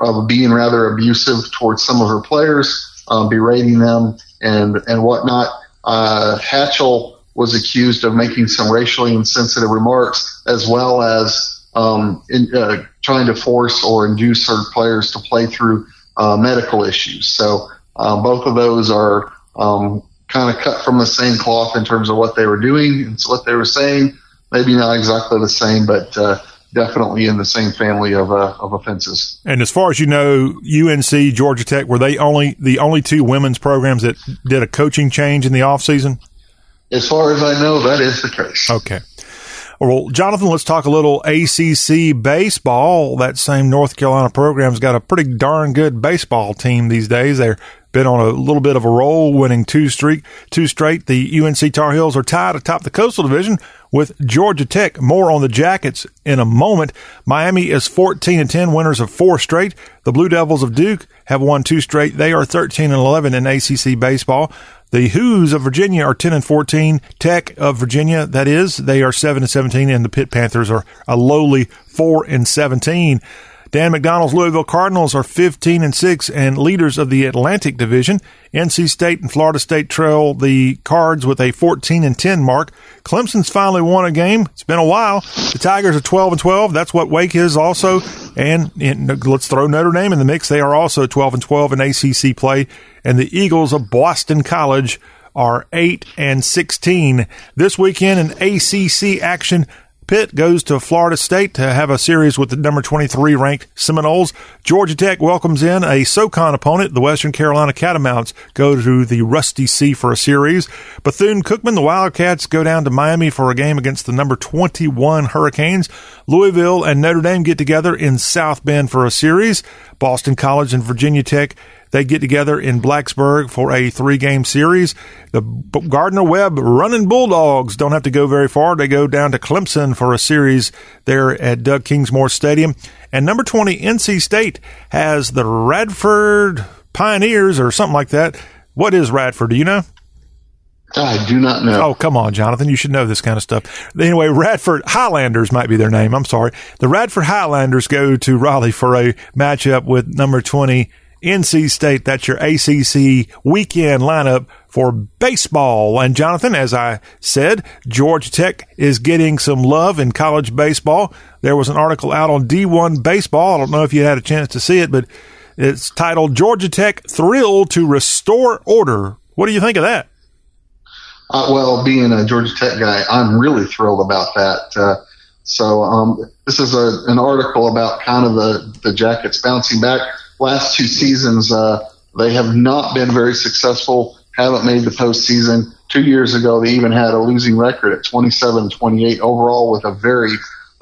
of being rather abusive towards some of her players, um, berating them and and whatnot. Uh, Hatchell was accused of making some racially insensitive remarks, as well as um, in, uh, trying to force or induce her players to play through uh, medical issues. So uh, both of those are um, kind of cut from the same cloth in terms of what they were doing and what they were saying. Maybe not exactly the same, but uh, definitely in the same family of uh, of offenses. And as far as you know, UNC, Georgia Tech, were they only the only two women's programs that did a coaching change in the off season? As far as I know, that is the case. Okay. Well, Jonathan, let's talk a little ACC baseball. That same North Carolina program's got a pretty darn good baseball team these days. They're been on a little bit of a roll, winning two streak, two straight. The UNC Tar Heels are tied atop the Coastal Division with Georgia Tech. More on the Jackets in a moment. Miami is 14 and 10, winners of four straight. The Blue Devils of Duke have won two straight. They are 13 and 11 in ACC baseball. The Hoos of Virginia are 10 and 14. Tech of Virginia, that is, they are 7 and 17, and the Pitt Panthers are a lowly 4 and 17. Dan McDonnell's Louisville Cardinals are 15 and 6 and leaders of the Atlantic Division. NC State and Florida State trail the Cards with a 14 and 10 mark. Clemson's finally won a game. It's been a while. The Tigers are 12 and 12. That's what Wake is also. And in, let's throw Notre Dame in the mix. They are also 12 and 12 in ACC play. And the Eagles of Boston College are 8 and 16. This weekend in ACC action, Pitt goes to Florida State to have a series with the number 23 ranked Seminoles. Georgia Tech welcomes in a SoCon opponent. The Western Carolina Catamounts go to the Rusty C for a series. Bethune Cookman, the Wildcats, go down to Miami for a game against the number 21 Hurricanes. Louisville and Notre Dame get together in South Bend for a series. Boston College and Virginia Tech they get together in Blacksburg for a three game series. The Gardner Webb running Bulldogs don't have to go very far. They go down to Clemson for a series there at Doug Kingsmore Stadium. And number 20, NC State has the Radford Pioneers or something like that. What is Radford? Do you know? I do not know. Oh, come on, Jonathan. You should know this kind of stuff. Anyway, Radford Highlanders might be their name. I'm sorry. The Radford Highlanders go to Raleigh for a matchup with number 20 NC State. That's your ACC weekend lineup for baseball. And Jonathan, as I said, Georgia Tech is getting some love in college baseball. There was an article out on D1 baseball. I don't know if you had a chance to see it, but it's titled Georgia Tech Thrilled to Restore Order. What do you think of that? Uh, well, being a Georgia Tech guy, I'm really thrilled about that. Uh, so um, this is a, an article about kind of the, the Jackets bouncing back last two seasons, uh, they have not been very successful, haven't made the postseason. Two years ago, they even had a losing record at 27 28 overall with a very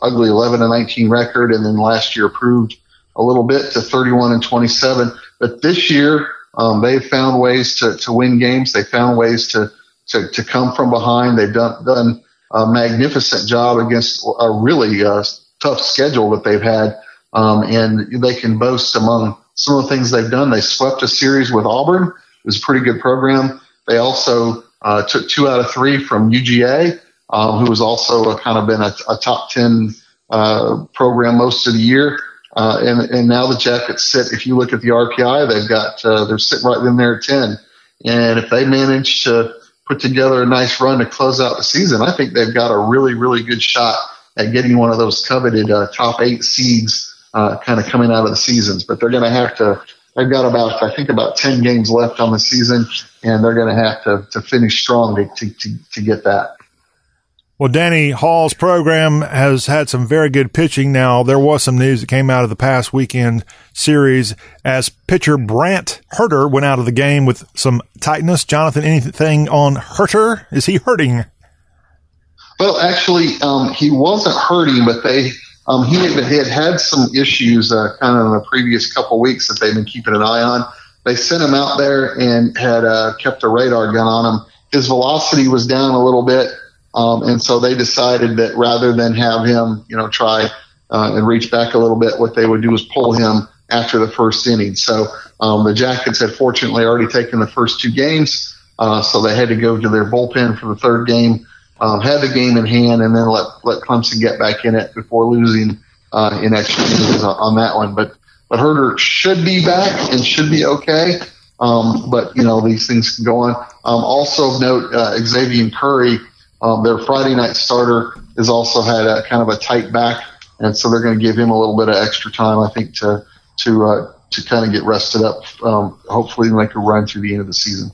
ugly 11 19 record. And then last year proved a little bit to 31 and 27. But this year, um, they've found ways to, to win games. They found ways to, to, to come from behind. They've done, done a magnificent job against a really uh, tough schedule that they've had. Um, and they can boast among some of the things they've done. They swept a series with Auburn. It was a pretty good program. They also uh, took two out of three from UGA, um, who has also kind of been a, a top 10 uh, program most of the year. Uh, and, and now the Jackets sit, if you look at the RPI, they've got, uh, they're sitting right in there at 10. And if they manage to put together a nice run to close out the season, I think they've got a really, really good shot at getting one of those coveted uh, top eight seeds uh, kind of coming out of the seasons. But they're going to have to, they've got about, I think, about 10 games left on the season, and they're going to have to, to finish strong to, to, to, to get that. Well, Danny Hall's program has had some very good pitching. Now, there was some news that came out of the past weekend series as pitcher Brant Hurter went out of the game with some tightness. Jonathan, anything on Hurter? Is he hurting? Well, actually, um, he wasn't hurting, but they um, he had, had had some issues uh, kind of in the previous couple weeks that they've been keeping an eye on. They sent him out there and had uh, kept a radar gun on him. His velocity was down a little bit um, and so they decided that rather than have him, you know, try uh, and reach back a little bit, what they would do is pull him after the first inning. So um, the Jackets had fortunately already taken the first two games, uh, so they had to go to their bullpen for the third game, um, had the game in hand, and then let let Clemson get back in it before losing uh, in extra innings on that one. But but Hurter should be back and should be okay. Um, but you know these things can go on. Um, also note, uh, Xavier Curry um, their Friday night starter has also had a kind of a tight back, and so they're going to give him a little bit of extra time, I think, to to uh, to kind of get rested up. Um, hopefully, make a run through the end of the season.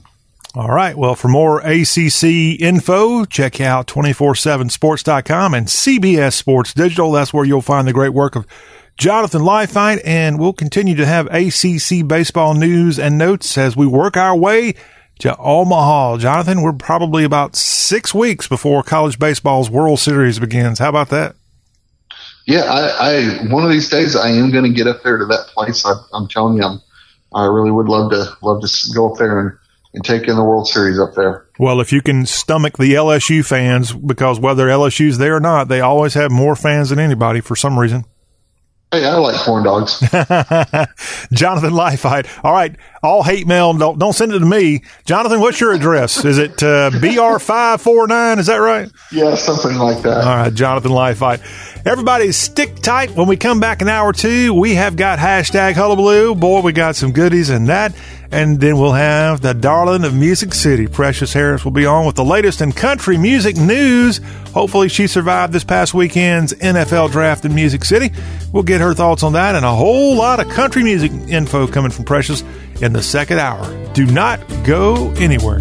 All right. Well, for more ACC info, check out 247sports.com and CBS Sports Digital. That's where you'll find the great work of Jonathan Leifheit, and we'll continue to have ACC baseball news and notes as we work our way to Omaha. Jonathan, we're probably about six weeks before college baseball's World Series begins. How about that? Yeah, I, I one of these days I am going to get up there to that place. I, am telling you, I'm, I really would love to love to go up there and, and take in the World Series up there. Well, if you can stomach the LSU fans, because whether LSU's there or not, they always have more fans than anybody for some reason. Hey, I like corn dogs. Jonathan Leifheit. All right. All hate mail. Don't, don't send it to me. Jonathan, what's your address? Is it uh, BR549? Is that right? Yeah, something like that. All right. Jonathan Leifheit. Everybody stick tight. When we come back in hour two, we have got hashtag hullabaloo. Boy, we got some goodies in that. And then we'll have the darling of Music City. Precious Harris will be on with the latest in country music news. Hopefully, she survived this past weekend's NFL draft in Music City. We'll get her thoughts on that and a whole lot of country music info coming from Precious in the second hour. Do not go anywhere.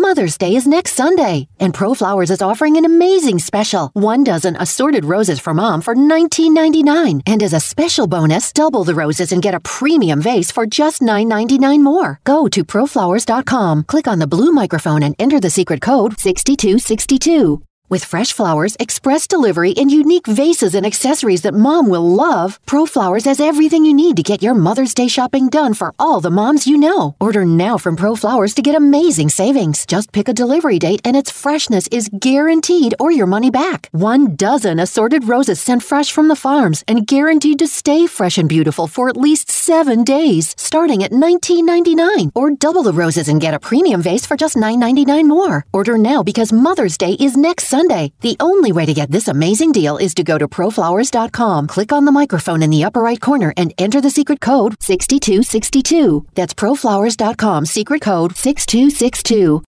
Mother's Day is next Sunday, and ProFlowers is offering an amazing special. One dozen assorted roses for mom for $19.99. And as a special bonus, double the roses and get a premium vase for just $9.99 more. Go to proflowers.com, click on the blue microphone, and enter the secret code 6262. With fresh flowers, express delivery, and unique vases and accessories that mom will love, ProFlowers has everything you need to get your Mother's Day shopping done for all the moms you know. Order now from ProFlowers to get amazing savings. Just pick a delivery date and its freshness is guaranteed or your money back. One dozen assorted roses sent fresh from the farms and guaranteed to stay fresh and beautiful for at least seven days, starting at $19.99. Or double the roses and get a premium vase for just $9.99 more. Order now because Mother's Day is next Sunday Sunday. The only way to get this amazing deal is to go to proflowers.com, click on the microphone in the upper right corner, and enter the secret code 6262. That's proflowers.com, secret code 6262.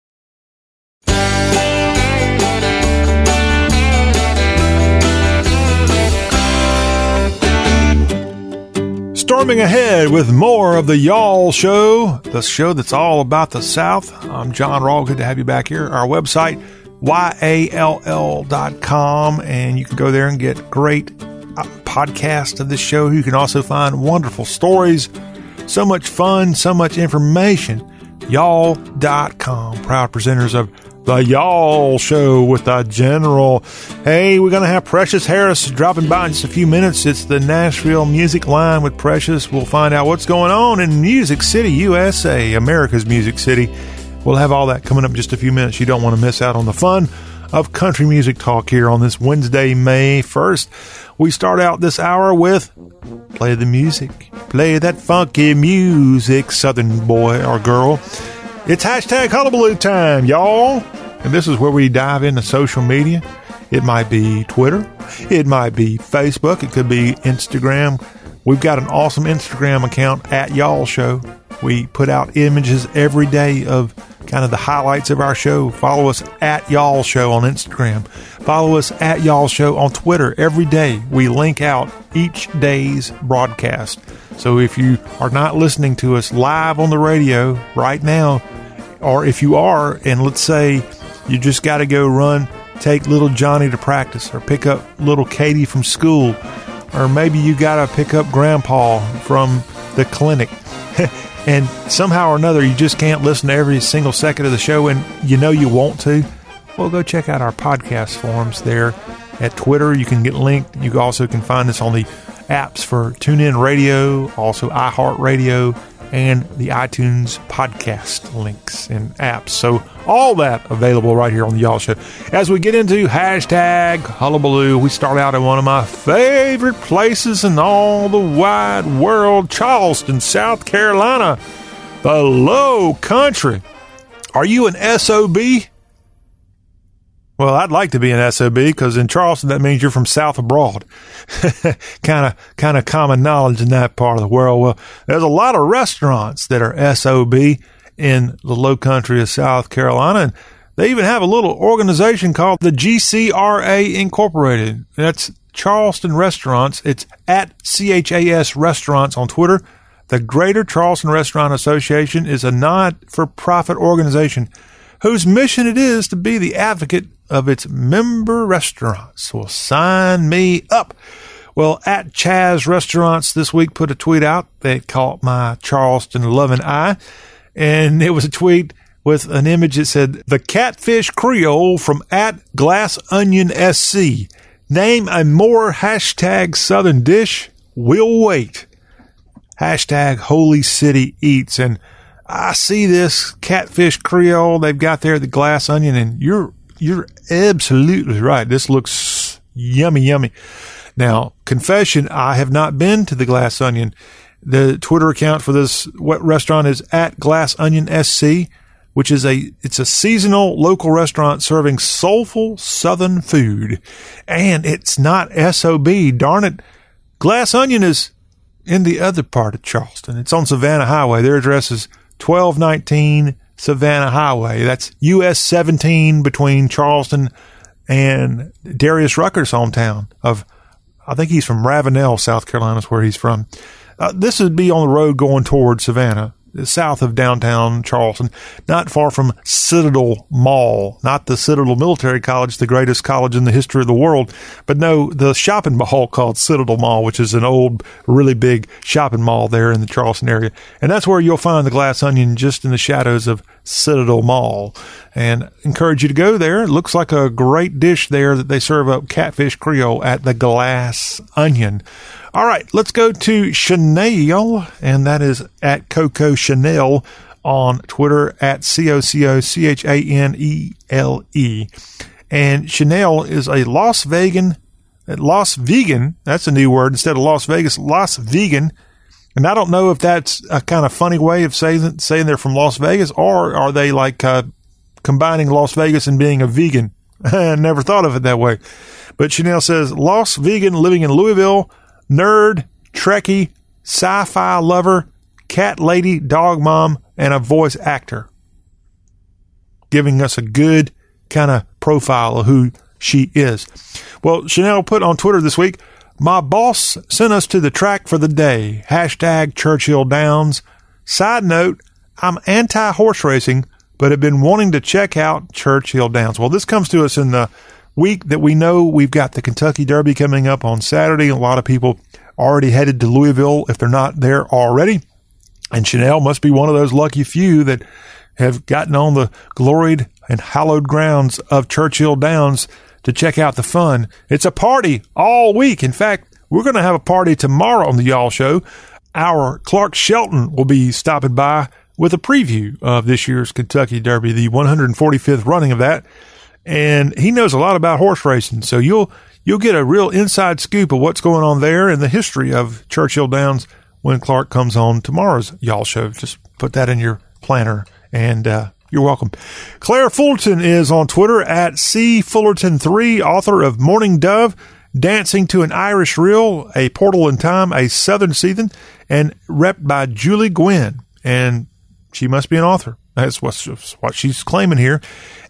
Storming ahead with more of the Y'all Show, the show that's all about the South. I'm John Rawl. Good to have you back here. Our website, yall.com, and you can go there and get great uh, podcast of this show. You can also find wonderful stories, so much fun, so much information. Y'all.com, proud presenters of the Y'all Show with the General. Hey, we're going to have Precious Harris dropping by in just a few minutes. It's the Nashville Music Line with Precious. We'll find out what's going on in Music City, USA, America's Music City. We'll have all that coming up in just a few minutes. You don't want to miss out on the fun of country music talk here on this Wednesday, May 1st. We start out this hour with Play the Music. Play that funky music, Southern boy or girl. It's hashtag hullabaloo time, y'all. And this is where we dive into social media. It might be Twitter, it might be Facebook, it could be Instagram. We've got an awesome Instagram account at Y'all Show. We put out images every day of kind of the highlights of our show. Follow us at Y'all Show on Instagram. Follow us at Y'all Show on Twitter. Every day we link out each day's broadcast. So if you are not listening to us live on the radio right now, or if you are, and let's say you just got to go run, take little Johnny to practice, or pick up little Katie from school, or maybe you got to pick up Grandpa from the clinic. and somehow or another you just can't listen to every single second of the show and you know you want to, well, go check out our podcast forums there at Twitter. You can get linked. You also can find us on the apps for TuneIn Radio, also iHeartRadio, and the iTunes podcast links and apps. So all that available right here on the Y'all Show. As we get into hashtag hullabaloo, we start out in one of my favorite places in all the wide world, Charleston, South Carolina, the low country. Are you an SOB? Well, I'd like to be an SOB because in Charleston that means you're from South of Broad. kind of, kind of common knowledge in that part of the world. Well, there's a lot of restaurants that are SOB in the low country of South Carolina. And they even have a little organization called the GCRA Incorporated. That's Charleston Restaurants. It's at CHAS Restaurants on Twitter. The Greater Charleston Restaurant Association is a not for profit organization whose mission it is to be the advocate of its member restaurants. Well, sign me up. Well, at Chaz Restaurants this week put a tweet out that caught my Charleston loving eye. And it was a tweet with an image that said, The Catfish Creole from at Glass Onion SC. Name a more hashtag Southern dish. We'll wait. Hashtag Holy City Eats. And I see this Catfish Creole they've got there, the Glass Onion, and you're you're absolutely right. This looks yummy, yummy. Now, confession, I have not been to the Glass Onion. The Twitter account for this restaurant is at Glass Onion SC, which is a it's a seasonal local restaurant serving soulful southern food. And it's not SOB. Darn it. Glass Onion is in the other part of Charleston. It's on Savannah Highway. Their address is 1219 Savannah Highway. That's US 17 between Charleston and Darius Rucker's hometown of, I think he's from Ravenel, South Carolina is where he's from. Uh, this would be on the road going toward Savannah south of downtown Charleston, not far from Citadel Mall, not the Citadel Military College, the greatest college in the history of the world, but no, the shopping mall called Citadel Mall, which is an old, really big shopping mall there in the Charleston area. And that's where you'll find the glass onion just in the shadows of Citadel Mall. And encourage you to go there. It looks like a great dish there that they serve up catfish creole at the glass onion. All right, let's go to Chanel, and that is at Coco Chanel on Twitter at C O C O C H A N E L E. And Chanel is a Las Vegan, Las Vegan, that's a new word instead of Las Vegas, Las Vegan. And I don't know if that's a kind of funny way of saying, saying they're from Las Vegas, or are they like uh, combining Las Vegas and being a vegan I never thought of it that way. But Chanel says, lost vegan living in Louisville, nerd, Trekkie, sci fi lover, cat lady, dog mom, and a voice actor. Giving us a good kind of profile of who she is. Well, Chanel put on Twitter this week, my boss sent us to the track for the day. Hashtag Churchill Downs. Side note, I'm anti horse racing, but have been wanting to check out Churchill Downs. Well, this comes to us in the week that we know we've got the Kentucky Derby coming up on Saturday. A lot of people already headed to Louisville if they're not there already. And Chanel must be one of those lucky few that have gotten on the gloried and hallowed grounds of Churchill Downs to check out the fun. It's a party all week. In fact, we're going to have a party tomorrow on the Y'all Show. Our Clark Shelton will be stopping by with a preview of this year's Kentucky Derby, the 145th running of that. And he knows a lot about horse racing. So you'll, you'll get a real inside scoop of what's going on there and the history of Churchill Downs when Clark comes on tomorrow's Y'all Show. Just put that in your planner and, uh, you're welcome. Claire Fullerton is on Twitter at C Fullerton3, author of Mourning Dove, Dancing to an Irish Reel, A Portal in Time, A Southern Season, and rep by Julie Gwinn. And she must be an author. That's what she's claiming here.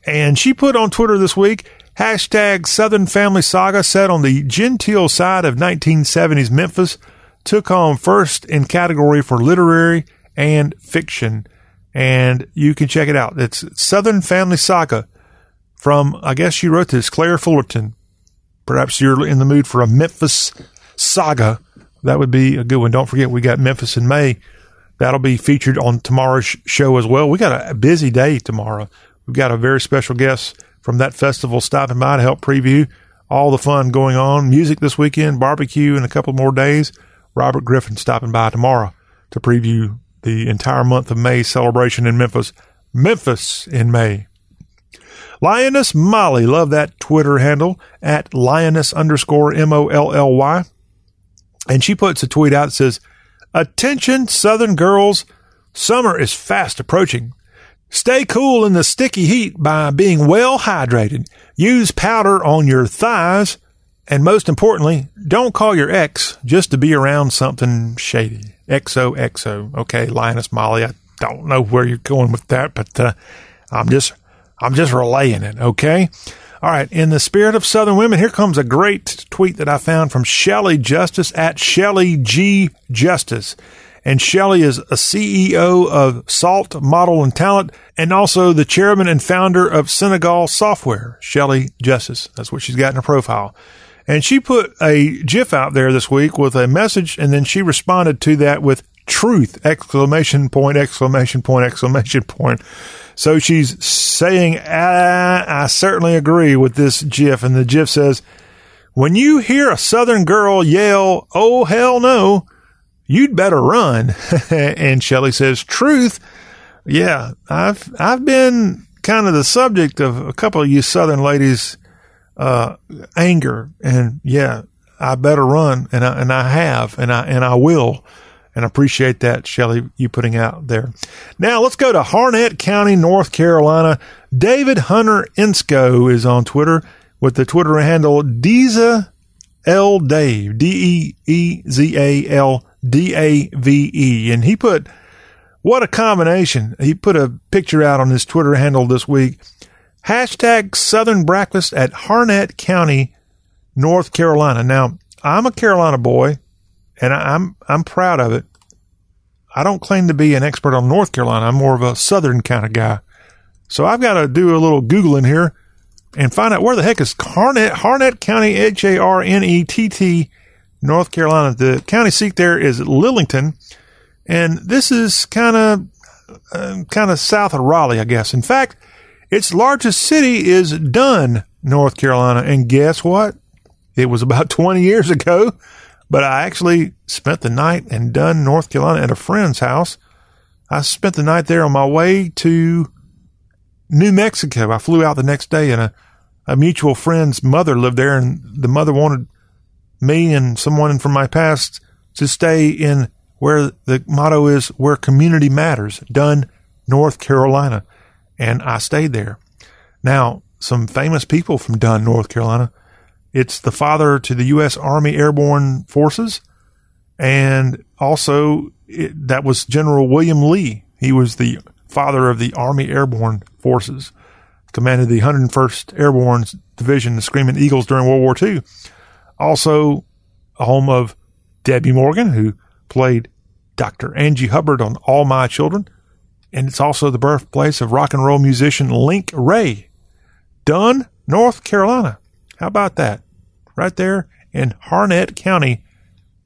And she put on Twitter this week, hashtag Southern Family Saga set on the genteel side of 1970s Memphis, took home first in category for literary and fiction and you can check it out. It's Southern Family Saga from, I guess you wrote this, Claire Fullerton. Perhaps you're in the mood for a Memphis saga. That would be a good one. Don't forget, we got Memphis in May. That'll be featured on tomorrow's show as well. We got a busy day tomorrow. We've got a very special guest from that festival stopping by to help preview all the fun going on. Music this weekend, barbecue in a couple more days. Robert Griffin stopping by tomorrow to preview the entire month of May celebration in Memphis. Memphis in May. Lioness Molly, love that Twitter handle at lioness underscore M O L L Y. And she puts a tweet out that says, Attention, Southern girls, summer is fast approaching. Stay cool in the sticky heat by being well hydrated. Use powder on your thighs. And most importantly, don't call your ex just to be around something shady. XOXO. Okay, Lioness Molly. I don't know where you're going with that, but uh, I'm just I'm just relaying it. Okay. All right. In the spirit of Southern women, here comes a great tweet that I found from Shelly Justice at Shelly G Justice. And Shelly is a CEO of Salt Model and Talent and also the chairman and founder of Senegal Software. Shelly Justice. That's what she's got in her profile. And she put a GIF out there this week with a message, and then she responded to that with truth! Exclamation point, exclamation point, exclamation point. So she's saying, I, certainly agree with this GIF. And the GIF says, when you hear a Southern girl yell, oh, hell no, you'd better run. and Shelley says, truth. Yeah, I've, I've been kind of the subject of a couple of you Southern ladies uh, anger and yeah, I better run and I, and I have and I, and I will. And I appreciate that, Shelly, you putting out there. Now let's go to Harnett County, North Carolina. David Hunter Insco is on Twitter with the Twitter handle Deeza L Dave, D E E Z A L D A V E. And he put, what a combination. He put a picture out on his Twitter handle this week Hashtag Southern Breakfast at Harnett County, North Carolina. Now, I'm a Carolina boy, and I'm I'm proud of it. I don't claim to be an expert on North Carolina. I'm more of a Southern kind of guy. So I've got to do a little googling here and find out where the heck is Harnett Harnett County H A R N E T T North Carolina. The county seat there is Lillington, and this is kind of uh, kind of south of Raleigh, I guess. In fact, its largest city is Dunn, North Carolina. And guess what? It was about 20 years ago, but I actually spent the night in Dunn, North Carolina at a friend's house. I spent the night there on my way to New Mexico. I flew out the next day and a, a mutual friend's mother lived there and the mother wanted me and someone from my past to stay in where the motto is where community matters, Dunn, North Carolina and I stayed there. Now, some famous people from Dunn, North Carolina. It's the father to the U.S. Army Airborne Forces, and also it, that was General William Lee. He was the father of the Army Airborne Forces, commanded the 101st Airborne Division, the Screaming Eagles during World War II. Also, a home of Debbie Morgan, who played Dr. Angie Hubbard on All My Children. And it's also the birthplace of rock and roll musician Link Wray, Dunn, North Carolina. How about that? Right there in Harnett County,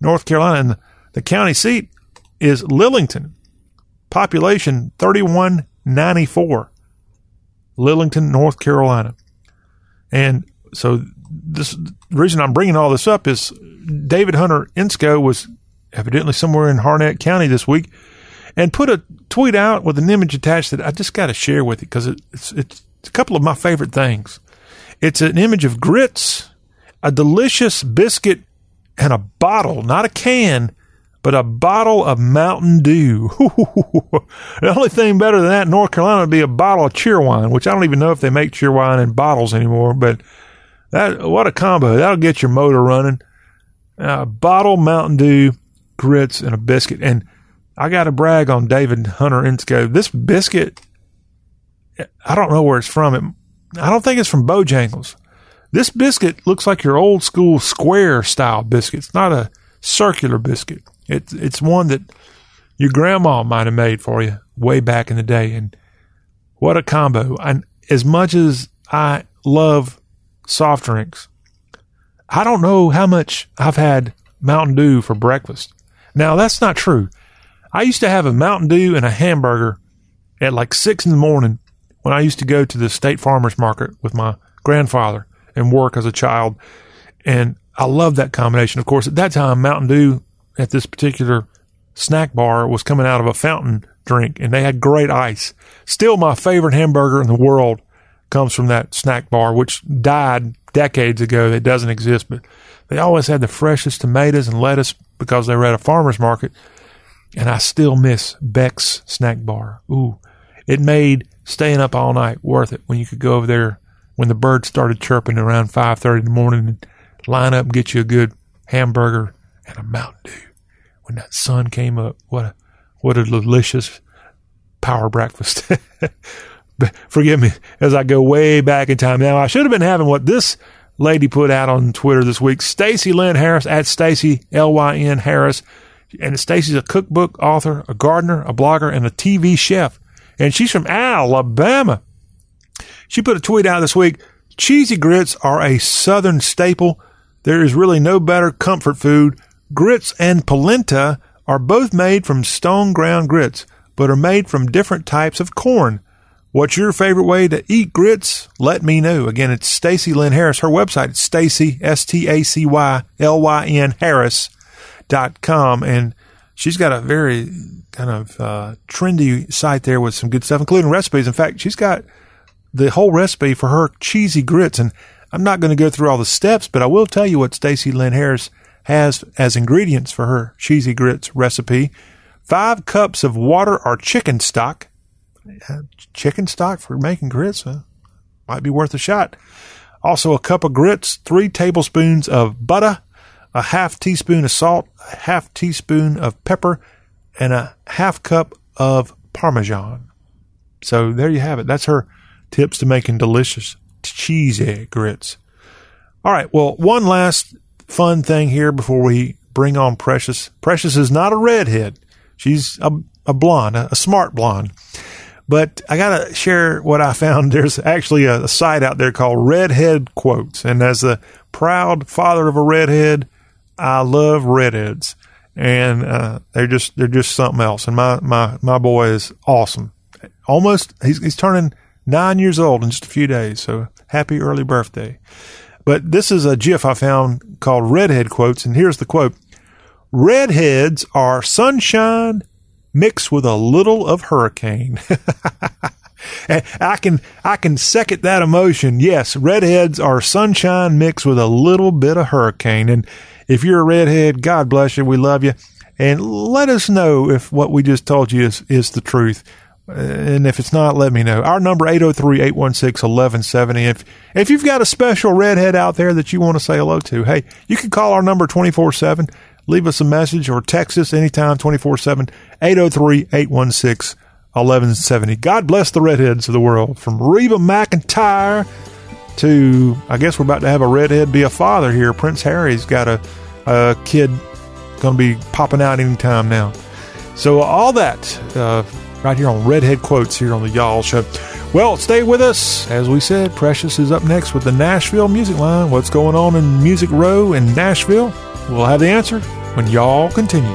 North Carolina. And the county seat is Lillington. Population 3194. Lillington, North Carolina. And so this reason I'm bringing all this up is David Hunter Insco was evidently somewhere in Harnett County this week and put a tweet out with an image attached that I just got to share with you because it's, it's a couple of my favorite things. It's an image of grits, a delicious biscuit, and a bottle, not a can, but a bottle of Mountain Dew. the only thing better than that in North Carolina would be a bottle of Cheerwine, which I don't even know if they make Cheerwine in bottles anymore, but that what a combo. That'll get your motor running. A bottle Mountain Dew, grits, and a biscuit. And I got to brag on David Hunter Insco. This biscuit, I don't know where it's from. It, I don't think it's from Bojangles. This biscuit looks like your old school square style biscuit. It's not a circular biscuit. It's it's one that your grandma might have made for you way back in the day. And what a combo! And as much as I love soft drinks, I don't know how much I've had Mountain Dew for breakfast. Now that's not true. I used to have a Mountain Dew and a hamburger at like six in the morning when I used to go to the state farmers market with my grandfather and work as a child. And I love that combination. Of course, at that time, Mountain Dew at this particular snack bar was coming out of a fountain drink and they had great ice. Still my favorite hamburger in the world comes from that snack bar, which died decades ago. It doesn't exist, but they always had the freshest tomatoes and lettuce because they were at a farmer's market. And I still miss Beck's snack bar. Ooh, it made staying up all night worth it when you could go over there when the birds started chirping around 5.30 in the morning and line up and get you a good hamburger and a Mountain Dew. When that sun came up, what a, what a delicious power breakfast. Forgive me as I go way back in time. Now, I should have been having what this lady put out on Twitter this week. Stacy Lynn Harris at Stacy L Y N Harris and Stacy's a cookbook author, a gardener, a blogger, and a TV chef. And she's from Alabama. She put a tweet out this week. Cheesy grits are a southern staple. There is really no better comfort food. Grits and polenta are both made from stone ground grits, but are made from different types of corn. What's your favorite way to eat grits? Let me know. Again, it's Stacy Lynn Harris. Her website is Stacy, S-T-A-C-Y-L-Y-N Harris dot com and she's got a very kind of uh, trendy site there with some good stuff, including recipes. In fact, she's got the whole recipe for her cheesy grits, and I'm not going to go through all the steps, but I will tell you what Stacy Lynn Harris has as ingredients for her cheesy grits recipe: five cups of water or chicken stock. Uh, chicken stock for making grits huh? might be worth a shot. Also, a cup of grits, three tablespoons of butter, a half teaspoon of salt, a half teaspoon of pepper, and a half cup of Parmesan. So there you have it. That's her tips to making delicious cheesy grits. All right. Well, one last fun thing here before we bring on Precious. Precious is not a redhead. She's a, a blonde, a, a smart blonde. But I got to share what I found. There's actually a, a site out there called Redhead Quotes. And as the proud father of a redhead, I love redheads, and uh, they're just they're just something else. And my my my boy is awesome. Almost he's he's turning nine years old in just a few days. So happy early birthday! But this is a GIF I found called Redhead Quotes, and here's the quote: Redheads are sunshine mixed with a little of hurricane. I can I can second that emotion. Yes, redheads are sunshine mixed with a little bit of hurricane. And if you're a redhead, God bless you. We love you. And let us know if what we just told you is, is the truth uh, And if it's not, let me know. Our number 803-816-1170. If if you've got a special redhead out there that you want to say hello to, hey, you can call our number 24/7, leave us a message or text us anytime 24/7 803-816-1170. God bless the redheads of the world from Reba McEntire to I guess we're about to have a redhead be a father here. Prince Harry's got a a kid going to be popping out anytime now. So all that uh, right here on Redhead Quotes here on the Y'all Show. Well, stay with us. As we said, Precious is up next with the Nashville Music Line. What's going on in Music Row in Nashville? We'll have the answer when y'all continue.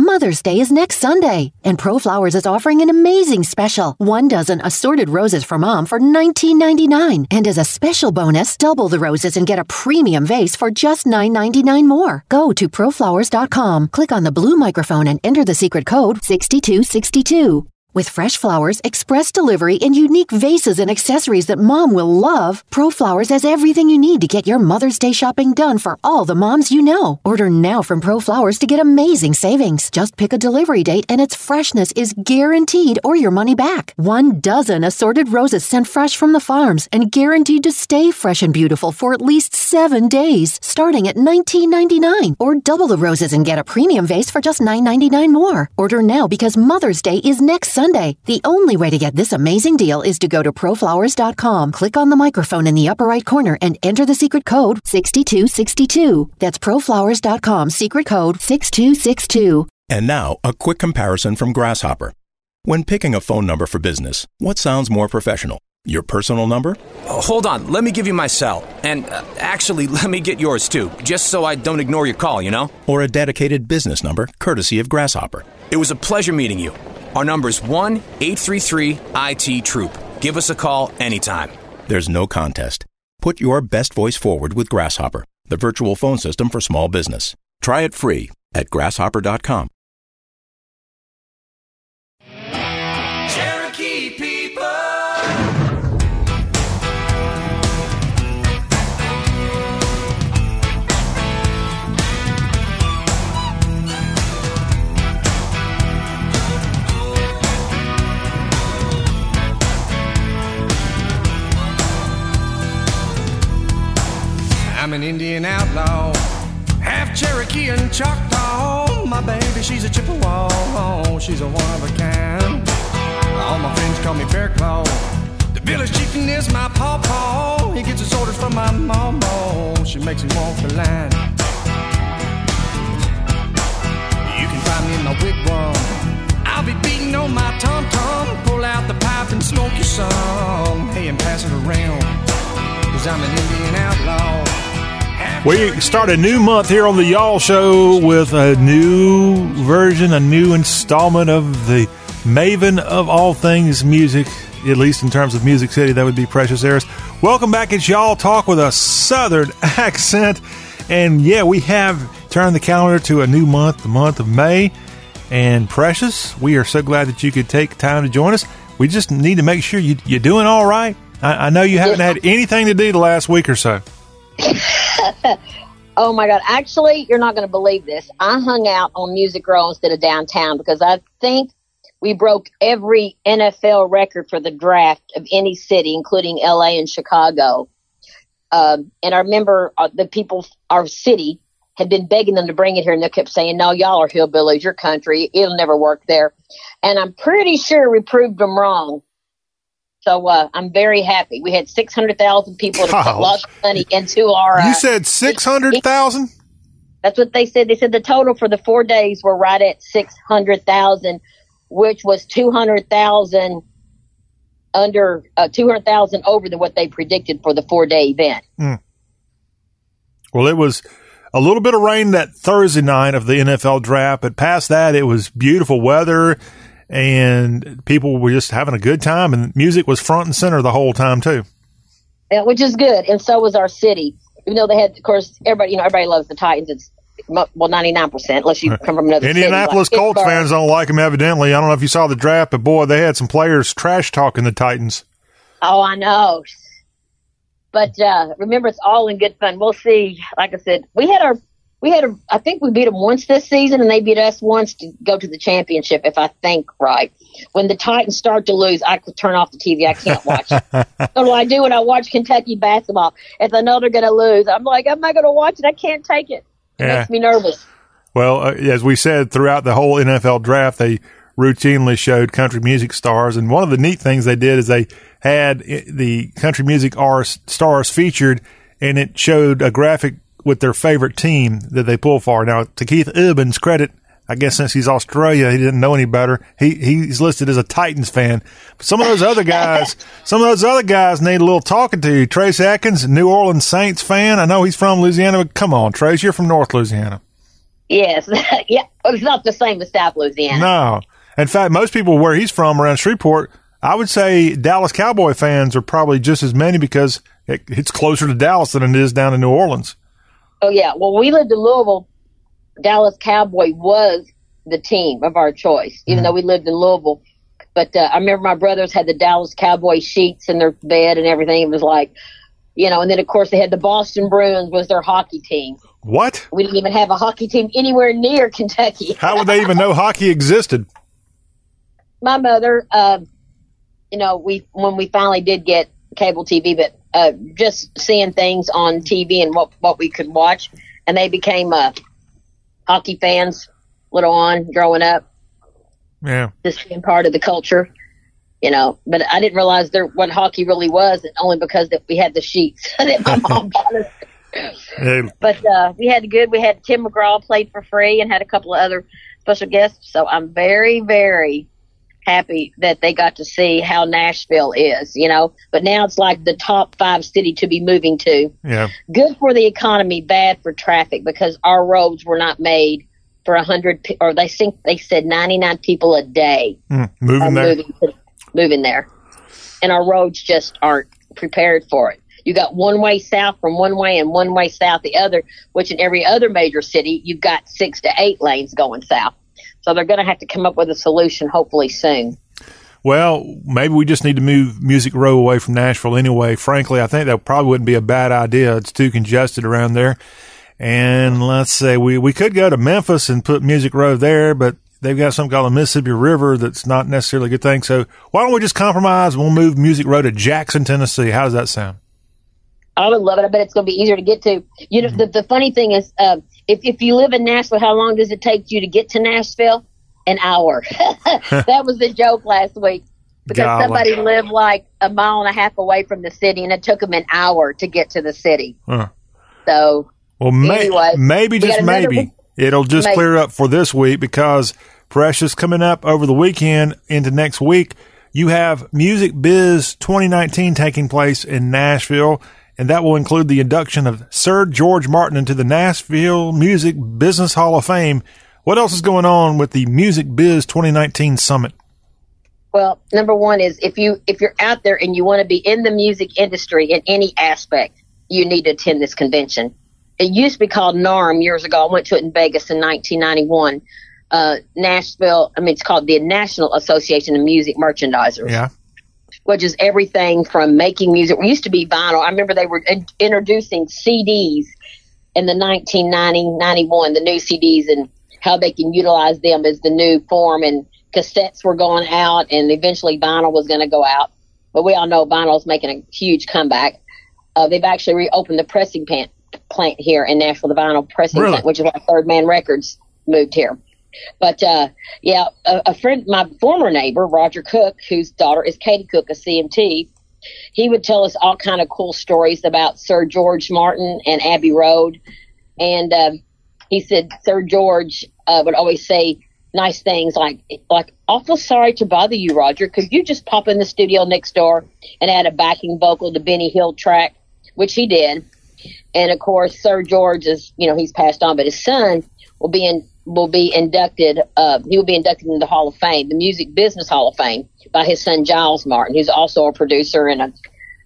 Mother's Day is next Sunday, and ProFlowers is offering an amazing special. One dozen assorted roses for mom for $19.99. And as a special bonus, double the roses and get a premium vase for just $9.99 more. Go to proflowers.com, click on the blue microphone, and enter the secret code 6262. With fresh flowers, express delivery, and unique vases and accessories that mom will love, ProFlowers has everything you need to get your Mother's Day shopping done for all the moms you know. Order now from ProFlowers to get amazing savings. Just pick a delivery date and its freshness is guaranteed or your money back. One dozen assorted roses sent fresh from the farms and guaranteed to stay fresh and beautiful for at least seven days, starting at $19.99. Or double the roses and get a premium vase for just $9.99 more. Order now because Mother's Day is next Sunday. The only way to get this amazing deal is to go to proflowers.com, click on the microphone in the upper right corner, and enter the secret code 6262. That's proflowers.com, secret code 6262. And now, a quick comparison from Grasshopper. When picking a phone number for business, what sounds more professional? Your personal number? Oh, hold on, let me give you my cell. And uh, actually, let me get yours too, just so I don't ignore your call, you know? Or a dedicated business number courtesy of Grasshopper? It was a pleasure meeting you. Our number is 1 833 IT Troop. Give us a call anytime. There's no contest. Put your best voice forward with Grasshopper, the virtual phone system for small business. Try it free at grasshopper.com. I'm an Indian outlaw, half Cherokee and Choctaw. Oh, my baby, she's a Chippewa, oh, she's a one of a kind. All my friends call me Bear Claw. The village chieftain is my pawpaw. He gets his orders from my mama. Oh, she makes him walk the line. You can find me in my wigwam. I'll be beating on my tom tom. Pull out the pipe and smoke you some. Hey, and pass it around. Cause I'm an Indian outlaw. We start a new month here on the Y'all Show with a new version, a new installment of the maven of all things music, at least in terms of Music City. That would be Precious Harris. Welcome back. It's Y'all Talk with a Southern accent. And yeah, we have turned the calendar to a new month, the month of May. And Precious, we are so glad that you could take time to join us. We just need to make sure you, you're doing all right. I, I know you haven't had anything to do the last week or so. oh my God. Actually, you're not going to believe this. I hung out on Music Row instead of downtown because I think we broke every NFL record for the draft of any city, including LA and Chicago. Um, and I remember uh, the people, our city, had been begging them to bring it here, and they kept saying, "No, y'all are hillbillies. Your country, it'll never work there." And I'm pretty sure we proved them wrong. So uh, I'm very happy. We had 600,000 people that put Gosh. lots of money into our. You uh, said 600,000? That's what they said. They said the total for the four days were right at 600,000, which was 200,000 under, uh, 200,000 over than what they predicted for the four day event. Mm. Well, it was a little bit of rain that Thursday night of the NFL draft, but past that, it was beautiful weather and people were just having a good time and music was front and center the whole time too. Yeah, which is good. And so was our city. Even though they had, of course, everybody, you know, everybody loves the Titans. It's well, 99%, unless you come from another Indianapolis city. like Colts fans don't like them, evidently. I don't know if you saw the draft, but boy, they had some players trash talking the Titans. Oh, I know. But uh, remember, it's all in good fun. We'll see. Like I said, we had our, we had a, I think we beat them once this season, and they beat us once to go to the championship, if I think right. When the Titans start to lose, I could turn off the TV. I can't watch. It. What do I do when I watch Kentucky basketball? If I know they're going to lose, I'm like, I'm not going to watch it. I can't take it. It Yeah. makes me nervous. Well, uh, as we said throughout the whole NFL draft, they routinely showed country music stars, and one of the neat things they did is they had the country music stars featured, and it showed a graphic with their favorite team that they pull for. Now, to Keith Urban's credit, I guess since he's Australia, he didn't know any better. He he's listed as a Titans fan. But some of those other guys, some of those other guys need a little talking to. Trace Atkins, New Orleans Saints fan. I know he's from Louisiana, but come on, Trace, you're from North Louisiana. Yes. yeah. It's not the same as South Louisiana. No. In fact, most people where he's from around Shreveport, I would say Dallas Cowboy fans are probably just as many because it, it's closer to Dallas than it is down in New Orleans. Oh yeah. Well, we lived in Louisville. Dallas Cowboy was the team of our choice, even though we lived in Louisville. But uh, I remember my brothers had the Dallas Cowboy sheets in their bed and everything. It was like, you know, and then of course they had the Boston Bruins was their hockey team. What? We didn't even have a hockey team anywhere near Kentucky. How would they even know hockey existed? my mother, uh, you know, we when we finally did get cable TV, but uh, just seeing things on TV and what what we could watch, and they became uh, hockey fans little on growing up, Yeah. just being part of the culture. You know, but I didn't realize there what hockey really was, and only because that we had the sheets that my mom bought us. Yeah. But uh, we had good. We had Tim McGraw played for free and had a couple of other special guests. So I'm very, very happy that they got to see how Nashville is, you know. But now it's like the top five city to be moving to. Yeah. Good for the economy, bad for traffic because our roads were not made for a hundred, pe- or they think they said 99 people a day Mm, moving there. moving, to, moving there, and our roads just aren't prepared for it. You got one way south from one way and one way south the other, which in every other major city you've got six to eight lanes going south. So they're going to have to come up with a solution hopefully soon. Well, maybe we just need to move Music Row away from Nashville anyway. Frankly, I think that probably wouldn't be a bad idea. It's too congested around there. And let's say we, we could go to Memphis and put Music Row there, but they've got something called the Mississippi River that's not necessarily a good thing. So why don't we just compromise? We'll move Music Row to Jackson, Tennessee. How does that sound? I would love it. I bet it's going to be easier to get to. You know, the, the funny thing is, uh, if if you live in Nashville, how long does it take you to get to Nashville? An hour. that was the joke last week because Golly. somebody lived like a mile and a half away from the city, and it took them an hour to get to the city. Huh. So Well, may, Anyway, maybe just maybe week. it'll just Maybe. clear up for this week because Precious coming up over the weekend into next week. You have Music Biz 2019 taking place in Nashville, and that will include the induction of Sir George Martin into the Nashville Music Business Hall of Fame. What else is going on with the Music Biz 2019 Summit? Well, number one is if you if you're out there and you want to be in the music industry in any aspect, you need to attend this convention. It used to be called NARM years ago. I went to it in Vegas in 1991. Uh, Nashville, I mean, it's called the National Association of Music Merchandisers, Yeah. Which is everything from making music. We used to be vinyl. I remember they were in- introducing CDs in the 1990, 91, the new CDs and how they can utilize them as the new form and cassettes were going out and eventually vinyl was going to go out. But we all know vinyl is making a huge comeback. Uh, they've actually reopened the pressing plant, plant here in Nashville, the vinyl pressing Really? plant, which is why Third Man Records moved here. But uh, yeah, a, a friend, my former neighbor, Roger Cook, whose daughter is Katie Cook, a CMT, he would tell us all kind of cool stories about Sir George Martin and Abbey Road. And um, he said Sir George uh, would always say nice things like, like, awful sorry to bother you, Roger. Could you just pop in the studio next door and add a backing vocal to Benny Hill track, which he did. And of course, Sir George is, you know, he's passed on, but his son will be in, will be inducted. Uh, he will be inducted into the Hall of Fame, the Music Business Hall of Fame, by his son Giles Martin, who's also a producer and a,